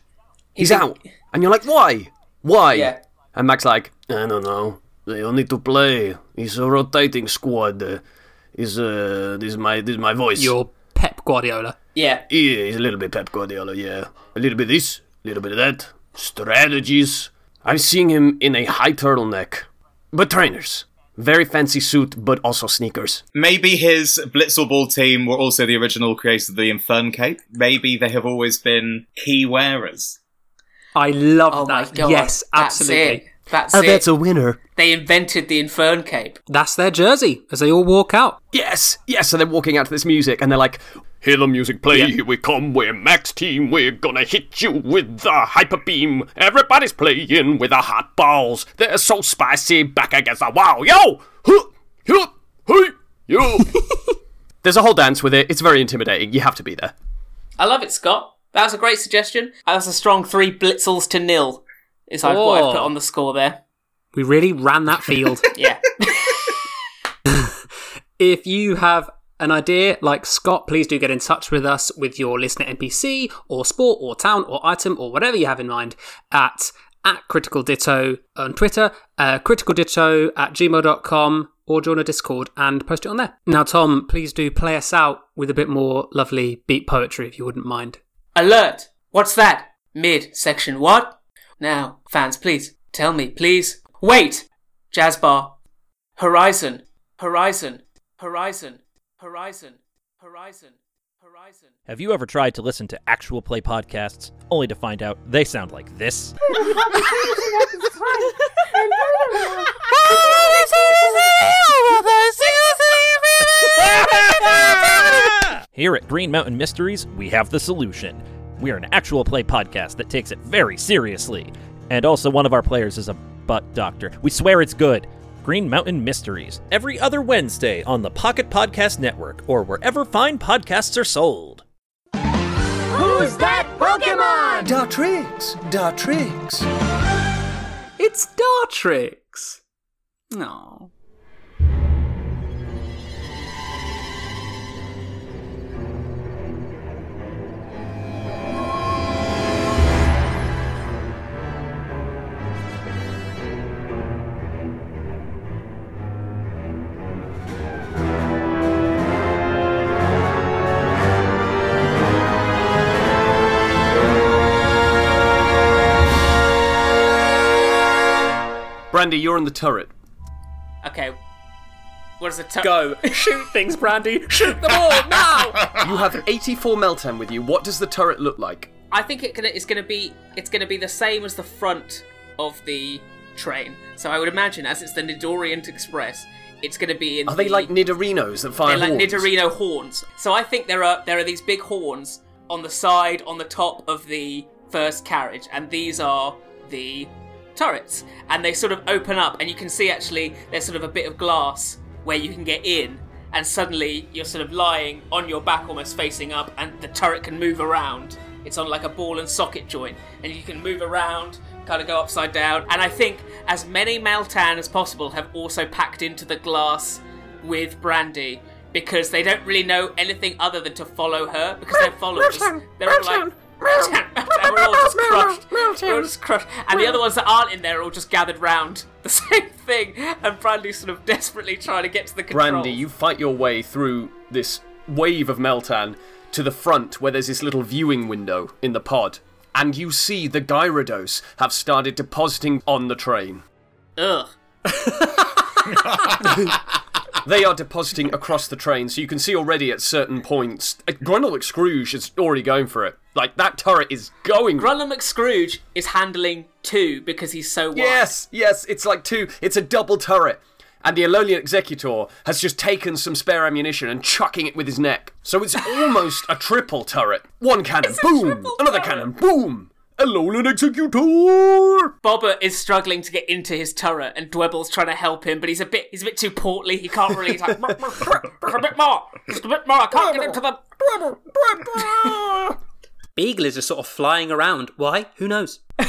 He's, He's a- out. And you're like, why? Why? Yeah. And Mac's like, I don't know. They all need to play. It's a rotating squad. Uh, is uh, this is my this is my voice. You're Pep Guardiola. Yeah, Yeah, he's a little bit Pep Guardiola, yeah. A little bit this, a little bit of that. Strategies. I'm seeing him in a high turtleneck. But trainers. Very fancy suit, but also sneakers. Maybe his Blitzel Ball team were also the original creators of the Infern Cape. Maybe they have always been key wearers. Oh I love Oh my that. god. Yes, absolutely. That's it. That's Oh, it. that's a winner. They invented the Infern Cape. That's their jersey as they all walk out. Yes, yes. So they're walking out to this music and they're like, Hear the music play, here we come, we're Max Team, we're gonna hit you with the hyper beam. Everybody's playing with the hot balls. They're so spicy, back against the wall. Yo! Huh, huh, hey, yo! There's a whole dance with it. It's very intimidating. You have to be there. I love it, Scott. That was a great suggestion. That was a strong three blitzels to nil. Is like what I Oh. put on the score there. We really ran that field. Yeah. if you have an idea like Scott, please do get in touch with us with your listener NPC or sport or town or item or whatever you have in mind at at Critical Ditto on Twitter, uh, Critical Ditto at gmail.com or join a Discord and post it on there. Now, Tom, please do play us out with a bit more lovely beat poetry if you wouldn't mind. Alert! What's that? Mid section what? Now, fans, please tell me, please. Wait! Jazz bar. Horizon. Horizon. Horizon. Horizon. Horizon. Horizon. Have you ever tried to listen to actual play podcasts only to find out they sound like this? Here at Green Mountain Mysteries, we have the solution. We are an actual play podcast that takes it very seriously. And also, one of our players is a butt doctor. We swear it's good. Green Mountain Mysteries, every other Wednesday on the Pocket Podcast Network or wherever fine podcasts are sold. Who's that Pokemon? Dartrix, Dartrix. It's Dartrix! No. Brandy, you're in the turret. Okay. What is the turret? Go. Shoot things, Brandy. Shoot them all now. You have 84 Meltan with you. What does the turret look like? I think it gonna, it's going to be it's going to be the same as the front of the train. So I would imagine, as it's the Nidorient Express, it's going to be in. Are they like Nidorinos that fire They're like horns? Nidorino horns. So I think there are there are these big horns on the side, on the top of the first carriage, and these are the turrets. And they sort of open up, and you can see actually there's sort of a bit of glass where you can get in, and suddenly you're sort of lying on your back, almost facing up, and the turret can move around. It's on like a ball and socket joint, and you can move around, kind of go upside down. And I think as many Meltan as possible have also packed into the glass with Brandy because they don't really know anything other than to follow her because their followers they're all like and we're all just crushed. We're all just crushed. And the other ones that aren't in there are all just gathered round the same thing. And Brandy's sort of desperately trying to get to the controls. Brandy, you fight your way through this wave of Meltan to the front where there's this little viewing window in the pod. And you see the Gyarados have started depositing on the train. Ugh. They are depositing across the train, so you can see already at certain points. uh, Grundle Scrooge is already going for it. Like, that turret is going. Grundle McScrooge is handling two because he's so wide. Yes, yes, it's like two. It's a double turret. And the Alolian Exeggutor has just taken some spare ammunition and chucking it with his neck. So it's almost a triple turret. One cannon, boom! Another turret. cannon, boom! Alolian Exeggutor! Bobbert is struggling to get into his turret, and Dwebble's trying to help him, but he's a bit he's a bit too portly. He can't really. He's like, a bit more, just a bit more. I can't get into the. Beagle is just sort of flying around. Why? Who knows?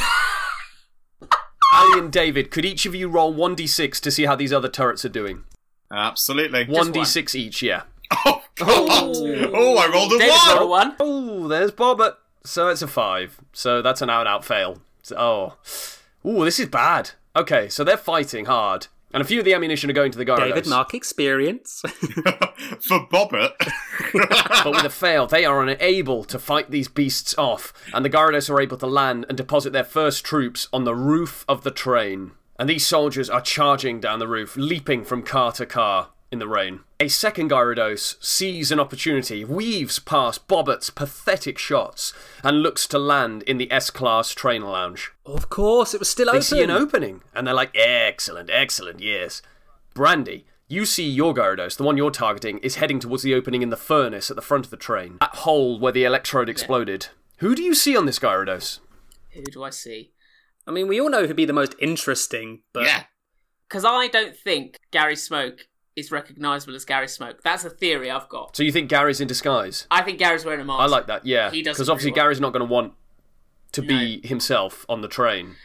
Ali and David, could each of you roll 1d6 to see how these other turrets are doing? Absolutely. 1d6 each, yeah. Oh, god! oh, I rolled a David one. rolled a one. Oh, there's Bobbert. So it's a 5. So that's an out and out fail. So- oh. Ooh, this is bad. Okay, so they're fighting hard. And a few of the ammunition are going to the Gyarados. David, mark experience. For Bobbert. but with a fail, they are unable to fight these beasts off, and the Gyarados are able to land and deposit their first troops on the roof of the train. And these soldiers are charging down the roof, leaping from car to car in the rain. A second Gyarados sees an opportunity, weaves past Bobbert's pathetic shots, and looks to land in the S-Class train lounge. of course, it was still They open. see an opening, and they're like, excellent, excellent, yes. Brandy, you see your Gyarados, the one you're targeting, is heading towards the opening in the furnace at the front of the train. That hole where the electrode exploded. Who do you see on this Gyarados? Who do I see? I mean, we all know who'd be the most interesting, but yeah. Because I don't think Gary Smoke is recognisable as Gary Smoke. That's a theory I've got. So you think Gary's in disguise? I think Gary's wearing a mask. I like that, yeah. He does Because obviously pretty well. Gary's not going to want to be himself on the train.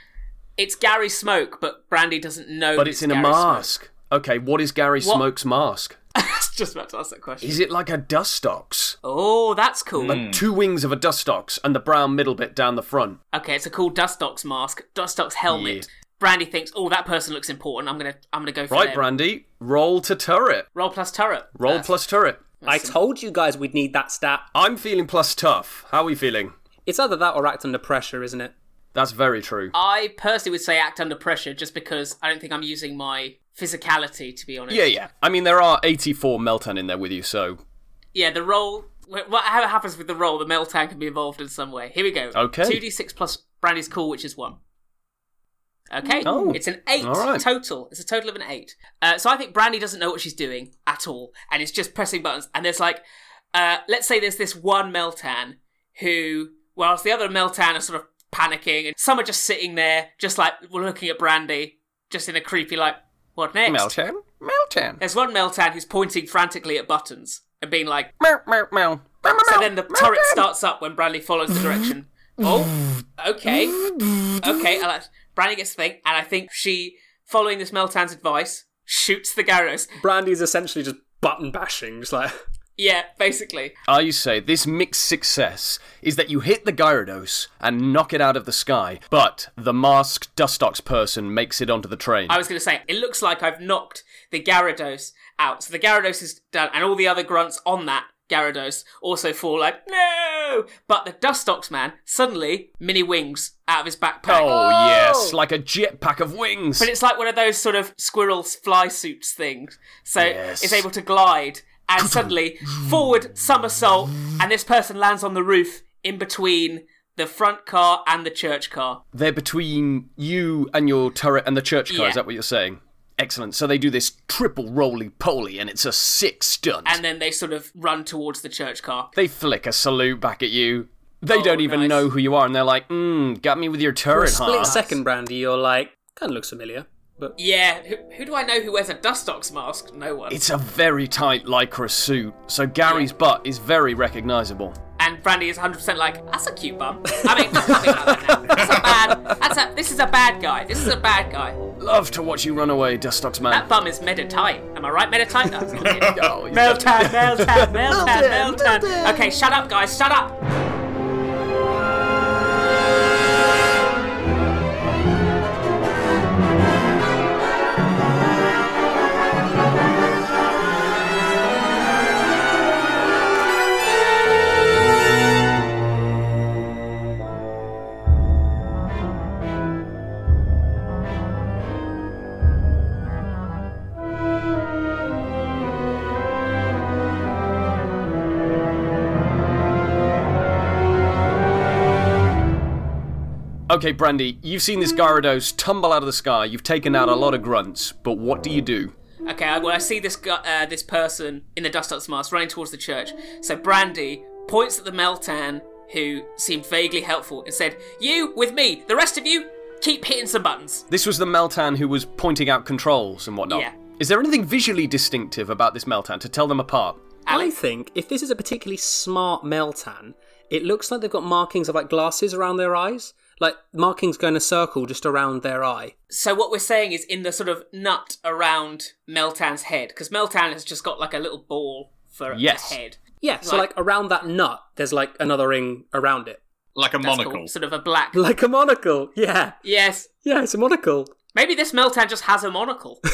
It's Gary Smoke, but Brandy doesn't know. But that it's in a Gary mask. Okay, what is Gary What? Smoke's mask? I was just about to ask that question. Is it like a Dustox? Oh, that's cool. Like hmm. two wings of a Dustox and the brown middle bit down the front. Okay, it's a cool Dustox mask, Dustox helmet. Yeah. Brandy thinks, "Oh, that person looks important. I'm gonna, I'm gonna go for Right, them." Brandy, roll to turret. Roll plus turret. Roll That's- plus turret. I told you guys we'd need that stat. I'm feeling plus tough. How are we feeling? It's either that or act under pressure, isn't it? That's very true. I personally would say act under pressure, just because I don't think I'm using my physicality. To be honest. Yeah, yeah. I mean, there are 84 Meltan in there with you, so. Yeah, the roll. wh- What happens with the roll? The Meltan can be involved in some way. Here we go. Okay. Two d six plus Brandy's cool, which is one. Okay, Oh, it's an eight right. total. It's a total of an eight. Uh, so I think Brandy doesn't know what she's doing at all, and it's just pressing buttons. And there's like, uh, let's say there's this one Meltan who, whilst the other Meltan are sort of panicking, and some are just sitting there, just like looking at Brandy, just in a creepy like, what next? Meltan? Meltan. There's one Meltan who's pointing frantically at buttons and being like, Meow, meow, meow. so then the turret starts up when Brandy follows the direction. Oh, okay. Okay, I like- Brandy gets the thing, and I think she, following this Meltan's advice, shoots the Gyarados. Brandy's essentially just button bashing, just like. Yeah, basically. I say this mixed success is that you hit the Gyarados and knock it out of the sky, but the masked Dustox person makes it onto the train. I was going to say, it looks like I've knocked the Gyarados out. So the Gyarados is done, and all the other grunts on that Gyarados also fall like, no! But the Dustox man, suddenly, mini wings out of his backpack. Oh, oh, yes, like a jetpack of wings. But it's like one of those sort of squirrels fly suits things. So Yes. it's able to glide and suddenly forward somersault, and this person lands on the roof in between the front car and the church car. They're between you and your turret and the church car. Yeah. Is that what you're saying? Excellent. So they do this triple roly poly, and it's a sick stunt. And then they sort of run towards the church car. they flick a salute back at you. They Oh, don't even nice. know who you are, and they're like, "Mmm, got me with your turret, For a split huh?" second, Brandy, you're like, kind of looks familiar. But Yeah, who, who do I know who wears a Dustox mask? No one. It's a very tight lycra suit, so Gary's butt is very recognisable. And Brandy is 100% like, that's a cute bum. I mean, not something like that now. That's a bad. That's a. This is a bad guy. This is a bad guy. Love to watch you run away, Dustox man. That bum is Meditite. Am I right, Meditite? No, that's not it. Oh, Meltan, Meltan, Meltan, Meltan. Okay, shut up, guys. Shut up. Okay, Brandy, you've seen this Gyarados tumble out of the sky. You've taken out a lot of grunts, but what do you do? Okay, I- well, I see this gu- uh, this person in the Dustox mask running towards the church. So Brandy points at the Meltan, who seemed vaguely helpful, and said, "You with me. The rest of you, keep hitting some buttons." This was the Meltan who was pointing out controls and whatnot. Yeah. Is there anything visually distinctive about this Meltan to tell them apart? I think if this is a particularly smart Meltan, it looks like they've got markings of like glasses around their eyes. Like markings going a circle just around their eye. So what we're saying is in the sort of nut around Meltan's head, because Meltan has just got like a little ball for Yes. a head. Yeah, so Like- like around that nut, there's like another ring around it. Like a That's monocle. cool. Sort of a black. Like a monocle. Yeah. Yes. Yeah, it's a monocle. Maybe this Meltan just has a monocle.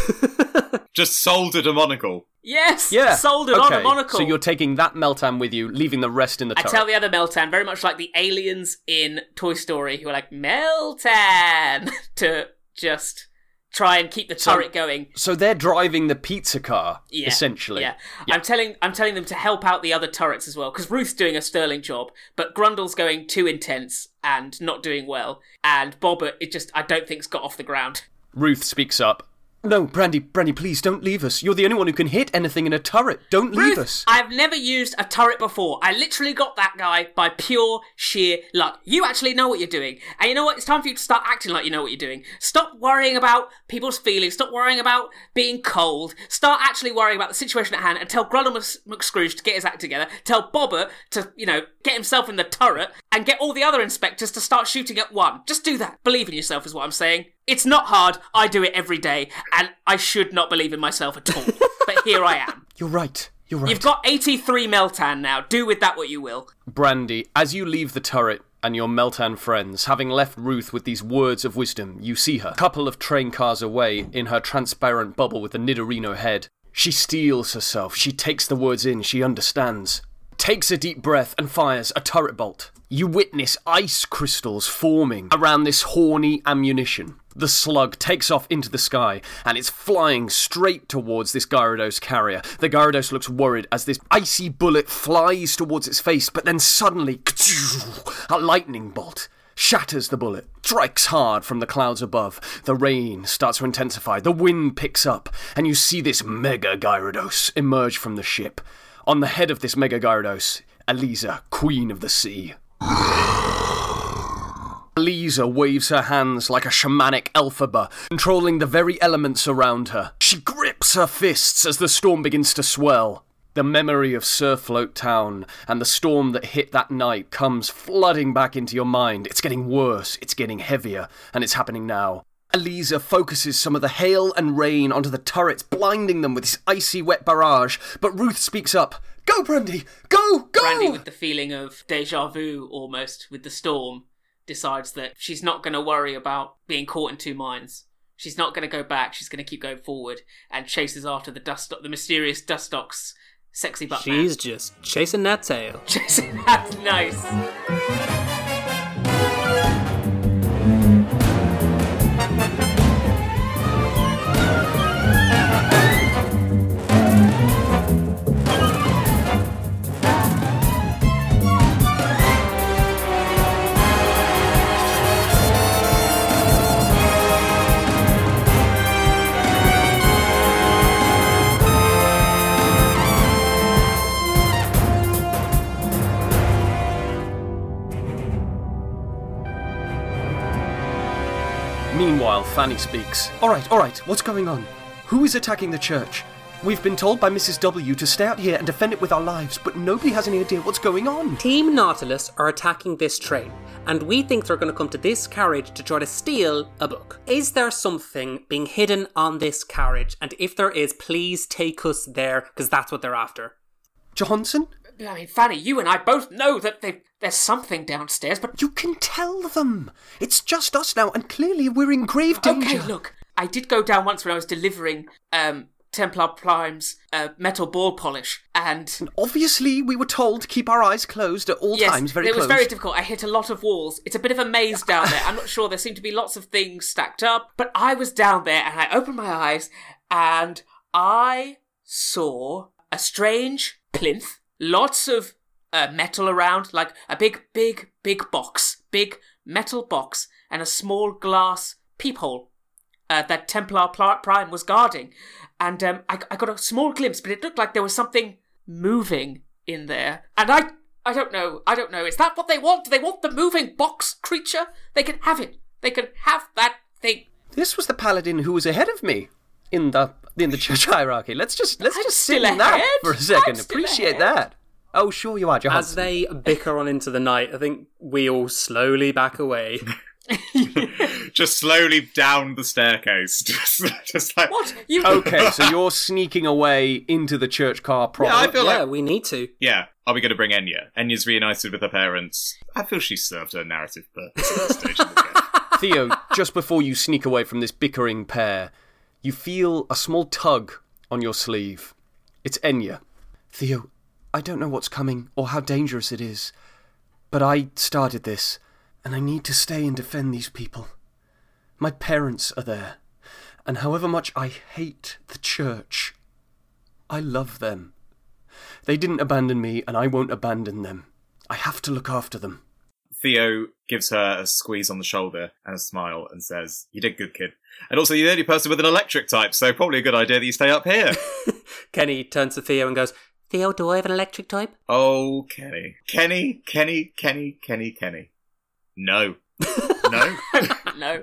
Just soldered a monocle. yes. Yeah. Soldered okay. on a monocle. So you're taking that Meltan with you, leaving the rest in the I turret. tell the other Meltan, very much like the aliens in Toy Story, who are like Meltan to just try and keep the So- turret going. so they're driving the pizza car, Yeah, essentially. Yeah. I'm telling I'm telling them to help out the other turrets as well because Ruth's doing a sterling job, but Grundle's going too intense and not doing well, and Bobbert it just I don't think's got off the ground. Ruth speaks up. No, Brandy, Brandy, please don't leave us. You're the only one who can hit anything in a turret. Don't leave us. I've never used a turret before. I literally got that guy by pure sheer luck. You actually know what you're doing. And you know what? It's time for you to start acting like you know what you're doing. Stop worrying about people's feelings. Stop worrying about being cold. Start actually worrying about the situation at hand and tell Grundle Mc- McScrooge to get his act together. Tell Bobbert to, you know, get himself in the turret and get all the other inspectors to start shooting at one. Just do that. Believe in yourself is what I'm saying. It's not hard. I do it every day and I should not believe in myself at all. but here I am. You're right. You're right. You've got 83 Meltan now. Do with that what you will. Brandy, as you leave the turret and your Meltan friends, having left Ruth with these words of wisdom, you see her, a couple of train cars away, in her transparent bubble with the Nidorino head. She steels herself, she takes the words in, she understands. Takes a deep breath and fires a turret bolt. You witness ice crystals forming around this horny ammunition. The slug takes off into the sky and it's flying straight towards this Gyarados carrier. The Gyarados looks worried as this icy bullet flies towards its face, but then suddenly, a lightning bolt shatters the bullet, strikes hard from the clouds above. The rain starts to intensify, the wind picks up, and you see this Mega Gyarados emerge from the ship. On the head of this Mega Gyarados, Eliza, Queen of the Sea. Eliza waves her hands like a shamanic Elphaba, controlling the very elements around her. She grips her fists as the storm begins to swell. The memory of Surfloat Town and the storm that hit that night comes flooding back into your mind. It's getting worse, it's getting heavier, and it's happening now. Eliza focuses some of the hail and rain onto the turrets, blinding them with this icy wet barrage. But Ruth speaks up. Go, Brandy! Go! Go! Brandy, with the feeling of deja vu almost with the storm, decides that she's not going to worry about being caught in two minds. She's not going to go back. She's going to keep going forward and chases after the dust, the mysterious Dustox sexy butt She's just chasing that tail. man. That's nice. Meanwhile, Fanny speaks. All right, all right, what's going on? Who is attacking the church? We've been told by Mrs. W to stay out here and defend it with our lives, but nobody has any idea what's going on. Team Nautilus are attacking this train, and we think they're going to come to this carriage to try to steal a book. Is there something being hidden on this carriage? And if there is, please take us there, because that's what they're after. Johnson? I mean, Fanny, you and I both know that they, there's something downstairs, but You can tell them. It's just us now, and clearly we're in grave danger. okay, look, I did go down once when I was delivering um Templar Prime's uh, metal ball polish, and Obviously, we were told to keep our eyes closed at all yes, times, very it was very difficult. I hit a lot of walls. It's a bit of a maze down there. I'm not sure. There seem to be lots of things stacked up, but I was down there and I opened my eyes and I saw a strange plinth, lots of uh, metal around, like a big, big, big box, big metal box, and a small glass peephole uh, that Templar Pl- Prime was guarding. And um, I, I got a small glimpse, but it looked like there was something moving in there. And I, I don't know, I don't know. Is that what they want? Do they want the moving box creature? They can have it. They can have that thing. This was the paladin who was ahead of me in the in the church hierarchy. Let's just let's I'm just sit in that for a second. I'm Appreciate ahead. that. Oh, sure you are, As they bicker on into the night, I think we all slowly back away. just slowly down the staircase. Just, just like What? You? Oh. Okay, so you're sneaking away into the church car proper. Yeah, I feel yeah, like we need to. yeah. Are we going to bring Enya? Enya's reunited with her parents. I feel she served her narrative purpose at this stage of the game. Theo, just before you sneak away from this bickering pair, you feel a small tug on your sleeve. It's Enya. Theo, I don't know what's coming or how dangerous it is, but I started this, and I need to stay and defend these people. My parents are there, and however much I hate the church, I love them. They didn't abandon me, and I won't abandon them. I have to look after them. Theo gives her a squeeze on the shoulder and a smile and says, You did good, kid. And also, you're the only person with an electric type, so probably a good idea that you stay up here. Kenny turns to Theo and goes, Theo, do I have an electric type? oh, Kenny. Kenny, Kenny, Kenny, Kenny, Kenny. No. No. no.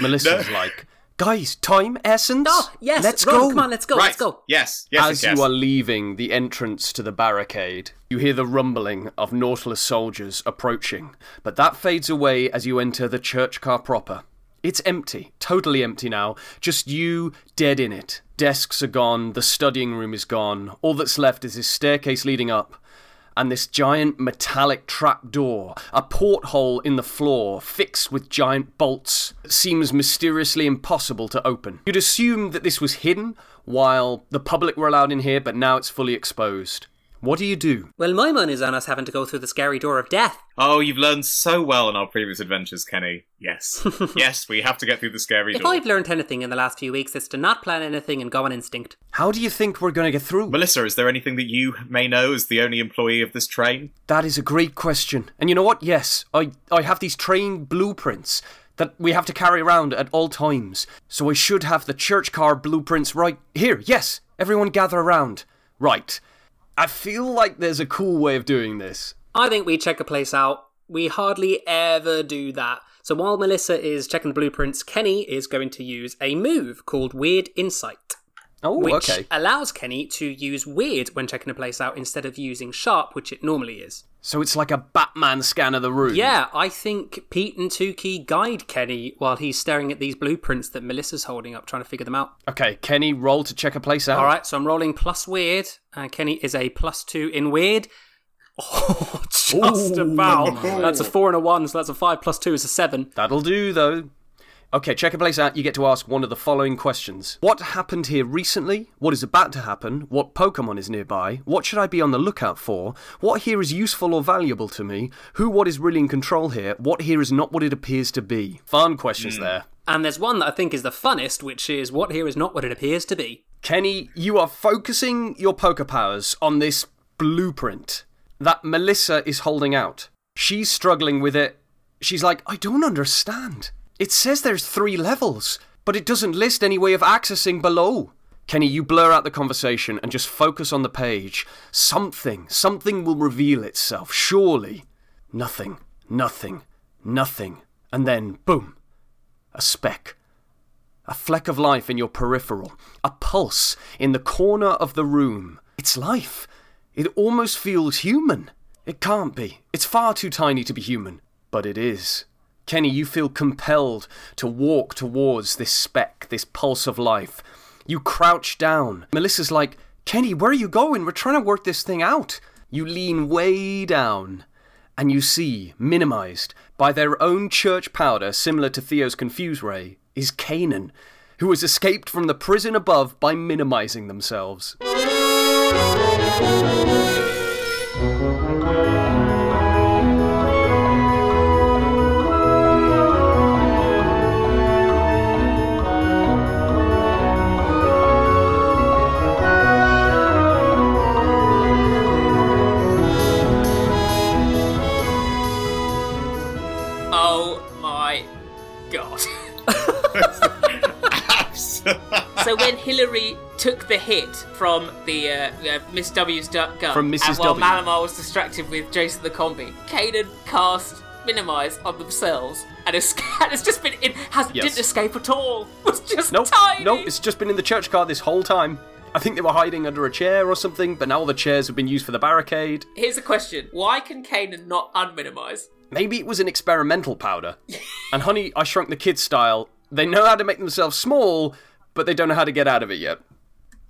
Melissa's No. like, guys, time, essence. Oh, yes, let's run, go. come on, let's go, right. let's go. Yes, yes, As yes, yes. you are leaving the entrance to the barricade, you hear the rumbling of Nautilus soldiers approaching, but that fades away as you enter the church car proper. It's empty, totally empty now, just you dead in it. Desks are gone, the studying room is gone, all that's left is this staircase leading up. And this giant metallic trapdoor, a porthole in the floor fixed with giant bolts, seems mysteriously impossible to open. You'd assume that this was hidden while the public were allowed in here, but now it's fully exposed. What do you do? Well, my money's on us having to go through the scary door of death. Oh, you've learned so well in our previous adventures, Kenny. Yes. yes, we have to get through the scary If door. I've learned anything in the last few weeks, it's to not plan anything and go on instinct. How do you think we're going to get through? Melissa, is there anything that you may know as the only employee of this train? That is a great question. And you know what? Yes, I, I have these train blueprints that we have to carry around at all times. So I should have the church car blueprints right here. Yes, everyone gather around. Right. I feel like there's a cool way of doing this. I think we check a place out. We hardly ever do that. So while Melissa is checking the blueprints, Kenny is going to use a move called Weird Insight. Oh, which okay. allows Kenny to use weird when checking a place out instead of using sharp, which it normally is. So it's like a Batman scan of the room. Yeah, I think Pete and Tukey guide Kenny while he's staring at these blueprints that Melissa's holding up, trying to figure them out. Okay, Kenny, roll to check a place out. All right, so I'm rolling plus weird, and Kenny is a plus two in weird. Oh, just Ooh. about. That's a four and a one, so that's a five plus two is a seven. That'll do, though. Okay, check a place out. You get to ask one of the following questions What happened here recently? What is about to happen? What Pokemon is nearby? What should I be on the lookout for? What here is useful or valuable to me? Who, what is really in control here? What here is not what it appears to be? Fun questions hmm. there. And there's one that I think is the funnest, which is what here is not what it appears to be. Kenny, you are focusing your poker powers on this blueprint that Melissa is holding out. She's struggling with it. She's like, I don't understand. It says there's three levels, but it doesn't list any way of accessing below. Kenny, you blur out the conversation and just focus on the page. Something, something will reveal itself, surely. Nothing, nothing, nothing. And then, boom, a speck. A fleck of life in your peripheral, a pulse in the corner of the room. It's life. It almost feels human. It can't be. It's far too tiny to be human. But it is. Kenny, you feel compelled to walk towards this speck, this pulse of life. You crouch down. Melissa's like, Kenny, where are you going? We're trying to work this thing out. You lean way down, and you see, minimized by their own church powder, similar to Theo's Confuse Ray, is Kanan, who has escaped from the prison above by minimizing themselves. So when Hillary took the hit from the uh, uh, Miss W's du- gun, From Mrs. and while W. Malamar was distracted with Jason the Combee, Kanan cast Minimize on themselves, and it's just been in has Yes. didn't escape at all. Was just Nope, tiny. nope, it's just been in the church car this whole time. I think they were hiding under a chair or something, but now all the chairs have been used for the barricade. Here's a question: Why can Kanan not unminimize? Maybe it was an experimental powder. and Honey, I Shrunk the Kids style, they know how to make themselves small, but they don't know how to get out of it yet.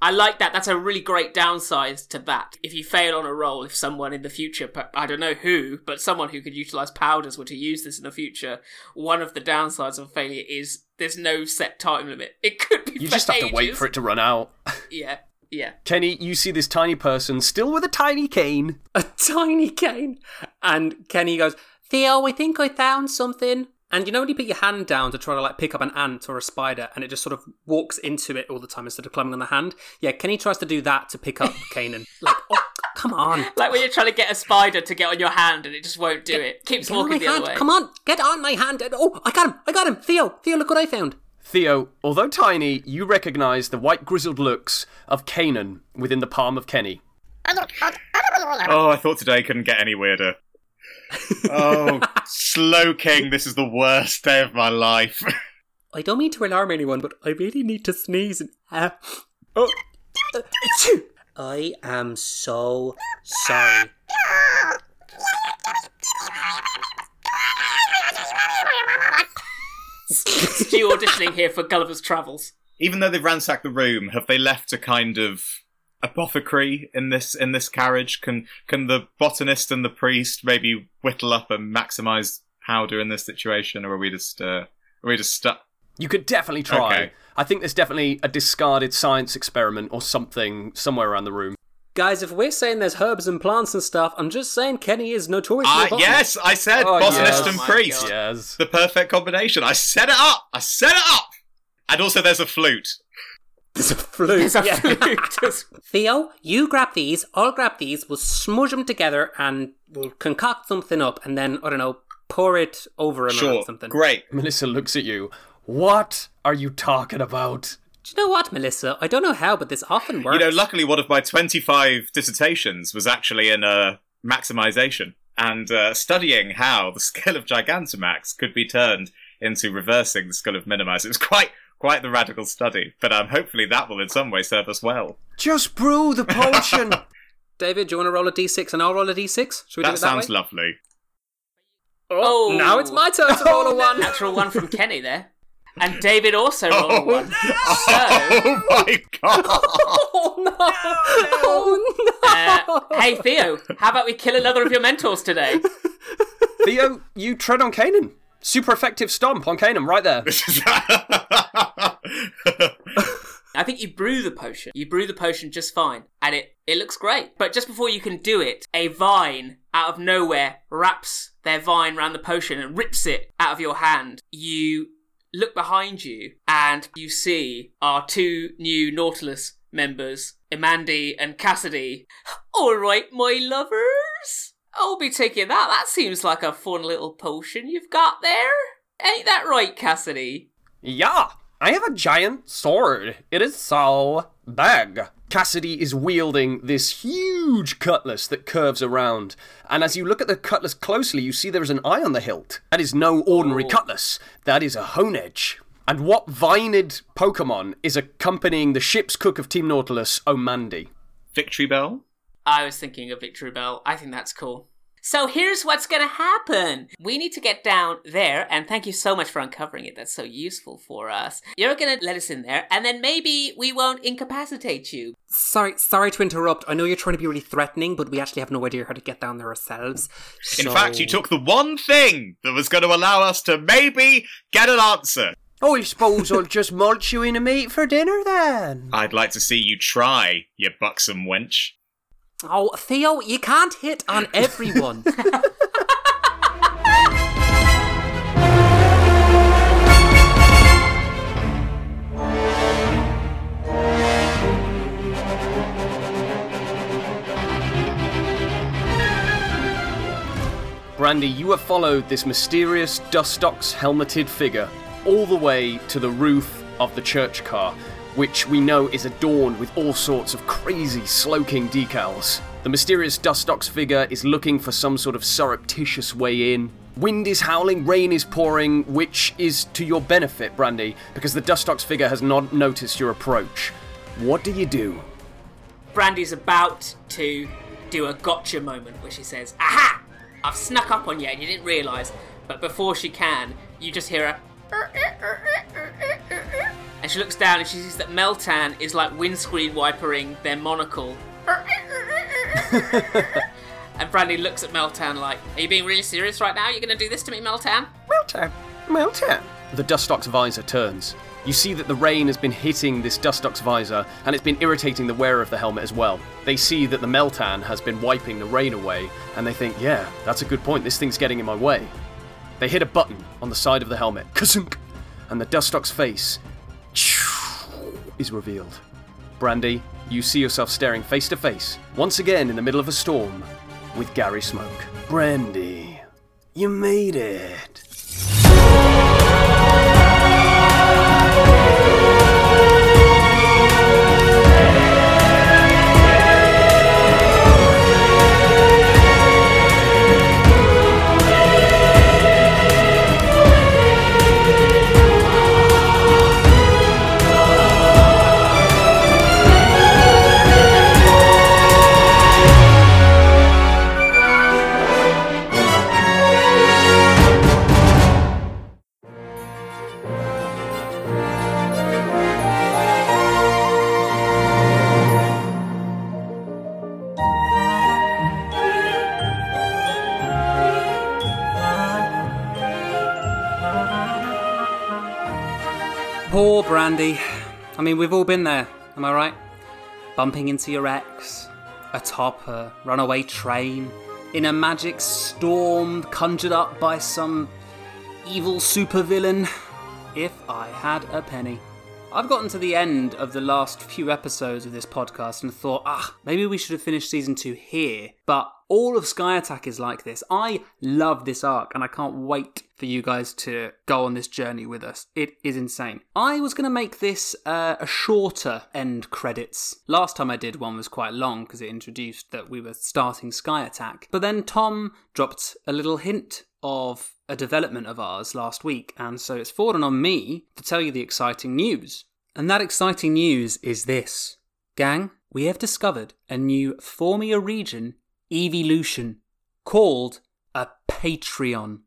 I like that. That's a really great downside to that. If you fail on a roll, if someone in the future, I don't know who, but someone who could utilize powders were to use this in the future, one of the downsides of failure is there's no set time limit. It could be You for just have to wait for it to run out. Yeah, yeah. Kenny, you see this tiny person still with a tiny cane. A tiny cane. And Kenny goes, Theo, I think I found something. And you know when you put your hand down to try to like pick up an ant or a spider and it just sort of walks into it all the time instead of climbing on the hand? Yeah, Kenny tries to do that to pick up Kanan. Like, oh, come on. Like when you're trying to get a spider to get on your hand and it just won't do it. Keeps Get on walking my the hand. other way. Come on, get on my hand. Oh, I got him. I got him. Theo, Theo, look what I found. Theo, although tiny, you recognize the white grizzled looks of Kanan within the palm of Kenny. Oh, I thought today couldn't get any weirder. Oh, Slowking, this is the worst day of my life. I don't mean to alarm anyone, but I really need to sneeze. And, uh, oh, uh. I am so sorry. Stu auditioning here for Gulliver's Travels. Even though they've ransacked the room, have they left a kind of apothecary in this in this carriage? Can can the botanist and the priest maybe whittle up and maximize powder in this situation, or are we just uh, are we just stuck? You could definitely try. Okay. I think there's definitely a discarded science experiment or something somewhere around the room. Guys, if we're saying there's herbs and plants and stuff, I'm just saying Kenny is notoriously a Ah, yes, I said Oh, botanist yes. and Oh priest. God. Yes. The perfect combination. I set it up. I set it up. And also, there's a flute. There's a flute. There's a yeah. flute. Theo, you grab these, I'll grab these, we'll smudge them together and we'll concoct something up and then, I don't know, pour it over him or Sure, something. great. Melissa looks at you. What are you talking about? Do you know what, Melissa? I don't know how, but this often works. You know, luckily, one of my 25 dissertations was actually in uh, maximization and uh, studying how the skill of Gigantamax could be turned into reversing the skill of Minimize. It was quite quite the radical study, but um, hopefully that will in some way serve us well. Just brew the potion. David, do you want to roll a d6 and I'll roll a d6? Should we do That it that sounds way? lovely. Oh, Now it's my turn to roll a one. Natural one from Kenny there. And David also rolled a one. So, Oh my god! Oh no! Oh no! uh, hey Theo, how about we kill another of your mentors today? Theo, you tread on Kanan. super effective stomp on Kanan right there. I think you brew the potion. You brew the potion just fine, and it it looks great. But just before you can do it, a vine out of nowhere wraps their vine around the potion and rips it out of your hand. You look behind you, and you see our two new Nautilus members, Amandi and Cassidy. All right, my lovers, I'll be taking that. That seems like a fun little potion you've got there. Ain't that right, Cassidy? Yeah, I have a giant sword. It is so big. Cassidy is wielding this huge cutlass that curves around, and as you look at the cutlass closely, you see there is an eye on the hilt. That is no ordinary Oh. cutlass. That is a Honedge. And what vined Pokemon is accompanying the ship's cook of Team Nautilus, Omandi? Victreebel? I was thinking of Victreebel. I think that's cool. So here's what's gonna happen. We need to get down there, and thank you so much for uncovering it. That's so useful for us. You're gonna let us in there, and then maybe we won't incapacitate you. Sorry, sorry to interrupt. I know you're trying to be really threatening, but we actually have no idea how to get down there ourselves. In fact, you took the one thing that was going to allow us to maybe get an answer. Oh, I suppose I'll just mulch you in a meat for dinner then. I'd like to see you try, you buxom wench. Oh, Theo, you can't hit on everyone. Brandy, you have followed this mysterious Dustox helmeted figure all the way to the roof of the church car, which we know is adorned with all sorts of crazy Slowking decals. The mysterious Dustox figure is looking for some sort of surreptitious way in. Wind is howling, rain is pouring, which is to your benefit, Brandy, because the Dustox figure has not noticed your approach. What do you do? Brandy's about to do a gotcha moment where she says, Aha! I've snuck up on you and you didn't realise. But before she can, you just hear a. And she looks down and she sees that Meltan is like windscreen wipering their monocle. and Brandy looks at Meltan like, Are you being really serious right now? You're going to do this to me, Meltan? Meltan, Meltan. The Dustox visor turns. You see that the rain has been hitting this Dustox visor, and it's been irritating the wearer of the helmet as well. They see that the Meltan has been wiping the rain away, and they think, yeah, that's a good point, this thing's getting in my way. They hit a button on the side of the helmet, kazunk, and the Dustox face is revealed. Brandy, you see yourself staring face to face, once again in the middle of a storm, with Gary Smoke. Brandy, you made it. Poor Brandy. I mean, we've all been there, am I right? Bumping into your ex, atop a runaway train, in a magic storm conjured up by some evil supervillain. If I had a penny. I've gotten to the end of the last few episodes of this podcast and thought, ah, maybe we should have finished season two here. But all of Sky Attack is like this. I love this arc and I can't wait for you guys to go on this journey with us. It is insane. I was going to make this uh, a shorter end credits. Last time I did one was quite long because it introduced that we were starting Sky Attack. But then Tom dropped a little hint of a development of ours last week, and so it's fallen on me to tell you the exciting news. And that exciting news is this Gang, we have discovered a new Formia region evolution called a Patreon.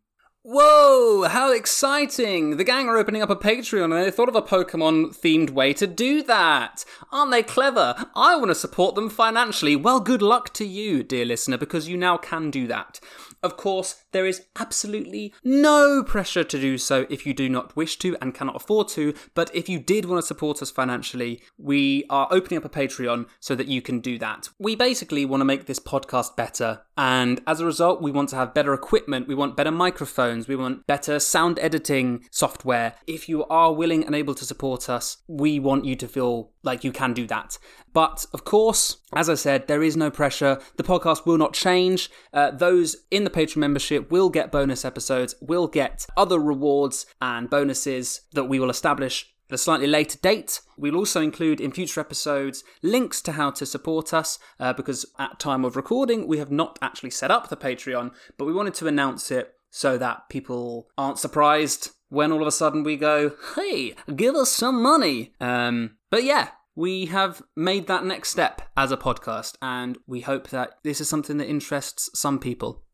Whoa, how exciting! The gang are opening up a Patreon and they thought of a Pokemon themed way to do that. Aren't they clever? I want to support them financially. Well, good luck to you, dear listener, because you now can do that. Of course, there is absolutely no pressure to do so if you do not wish to and cannot afford to, but if you did want to support us financially, we are opening up a Patreon so that you can do that. We basically want to make this podcast better, and as a result, we want to have better equipment, we want better microphones, we want better sound editing software. If you are willing and able to support us, we want you to feel like you can do that. But of course, as I said, there is no pressure. The podcast will not change. Uh, those in the Patreon membership will get bonus episodes, will get other rewards and bonuses that we will establish at a slightly later date. We'll also include in future episodes links to how to support us uh, because at time of recording we have not actually set up the Patreon, but we wanted to announce it so that people aren't surprised when all of a sudden we go, "Hey, give us some money." Um, but yeah, we have made that next step as a podcast, and we hope that this is something that interests some people.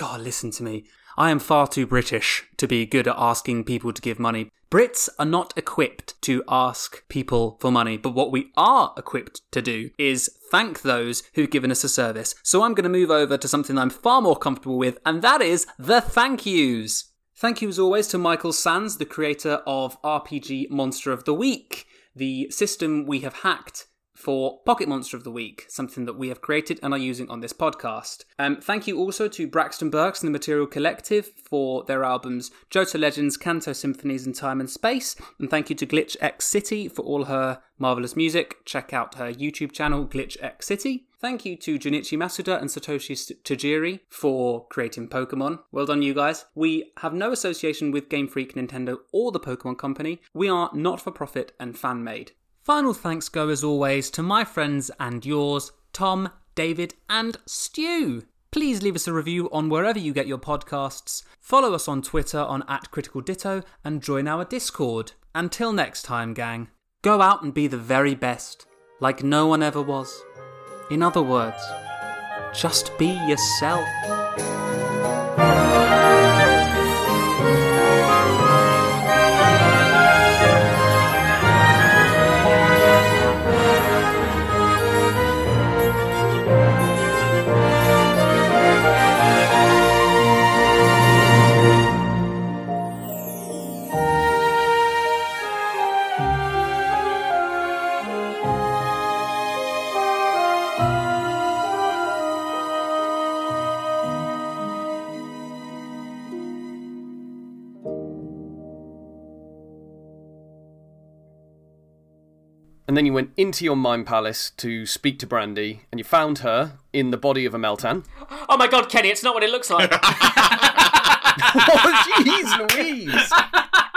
God, listen to me. I am far too British to be good at asking people to give money. Brits are not equipped to ask people for money, but what we are equipped to do is thank those who've given us a service. So I'm going to move over to something I'm far more comfortable with, and that is the thank yous. Thank you as always to Michael Sands, the creator of RPG Monster of the Week, the system we have hacked for Pocket Monster of the Week, something that we have created and are using on this podcast. Um, thank you also to Braxton Burks and the Materia Collective for their albums Johto Legends, Kanto Symphonies, and Time and Space. And thank you to GlitchxCity for all her marvelous music. Check out her YouTube channel, GlitchxCity. Thank you to Junichi Masuda and Satoshi Tajiri for creating Pokemon. Well done, you guys. We have no association with Game Freak, Nintendo, or the Pokemon Company. We are not for profit and fan made. Final thanks go as always to my friends and yours, Tom, David, and Stu. Please leave us a review on wherever you get your podcasts. Follow us on Twitter on at Critical Ditto and join our Discord. Until next time, gang, go out and be the very best, like no one ever was. In other words, just be yourself. And then you went into your mind palace to speak to Brandy, and you found her in the body of a Meltan. Oh my god, Kenny, it's not what it looks like. oh, jeez Louise!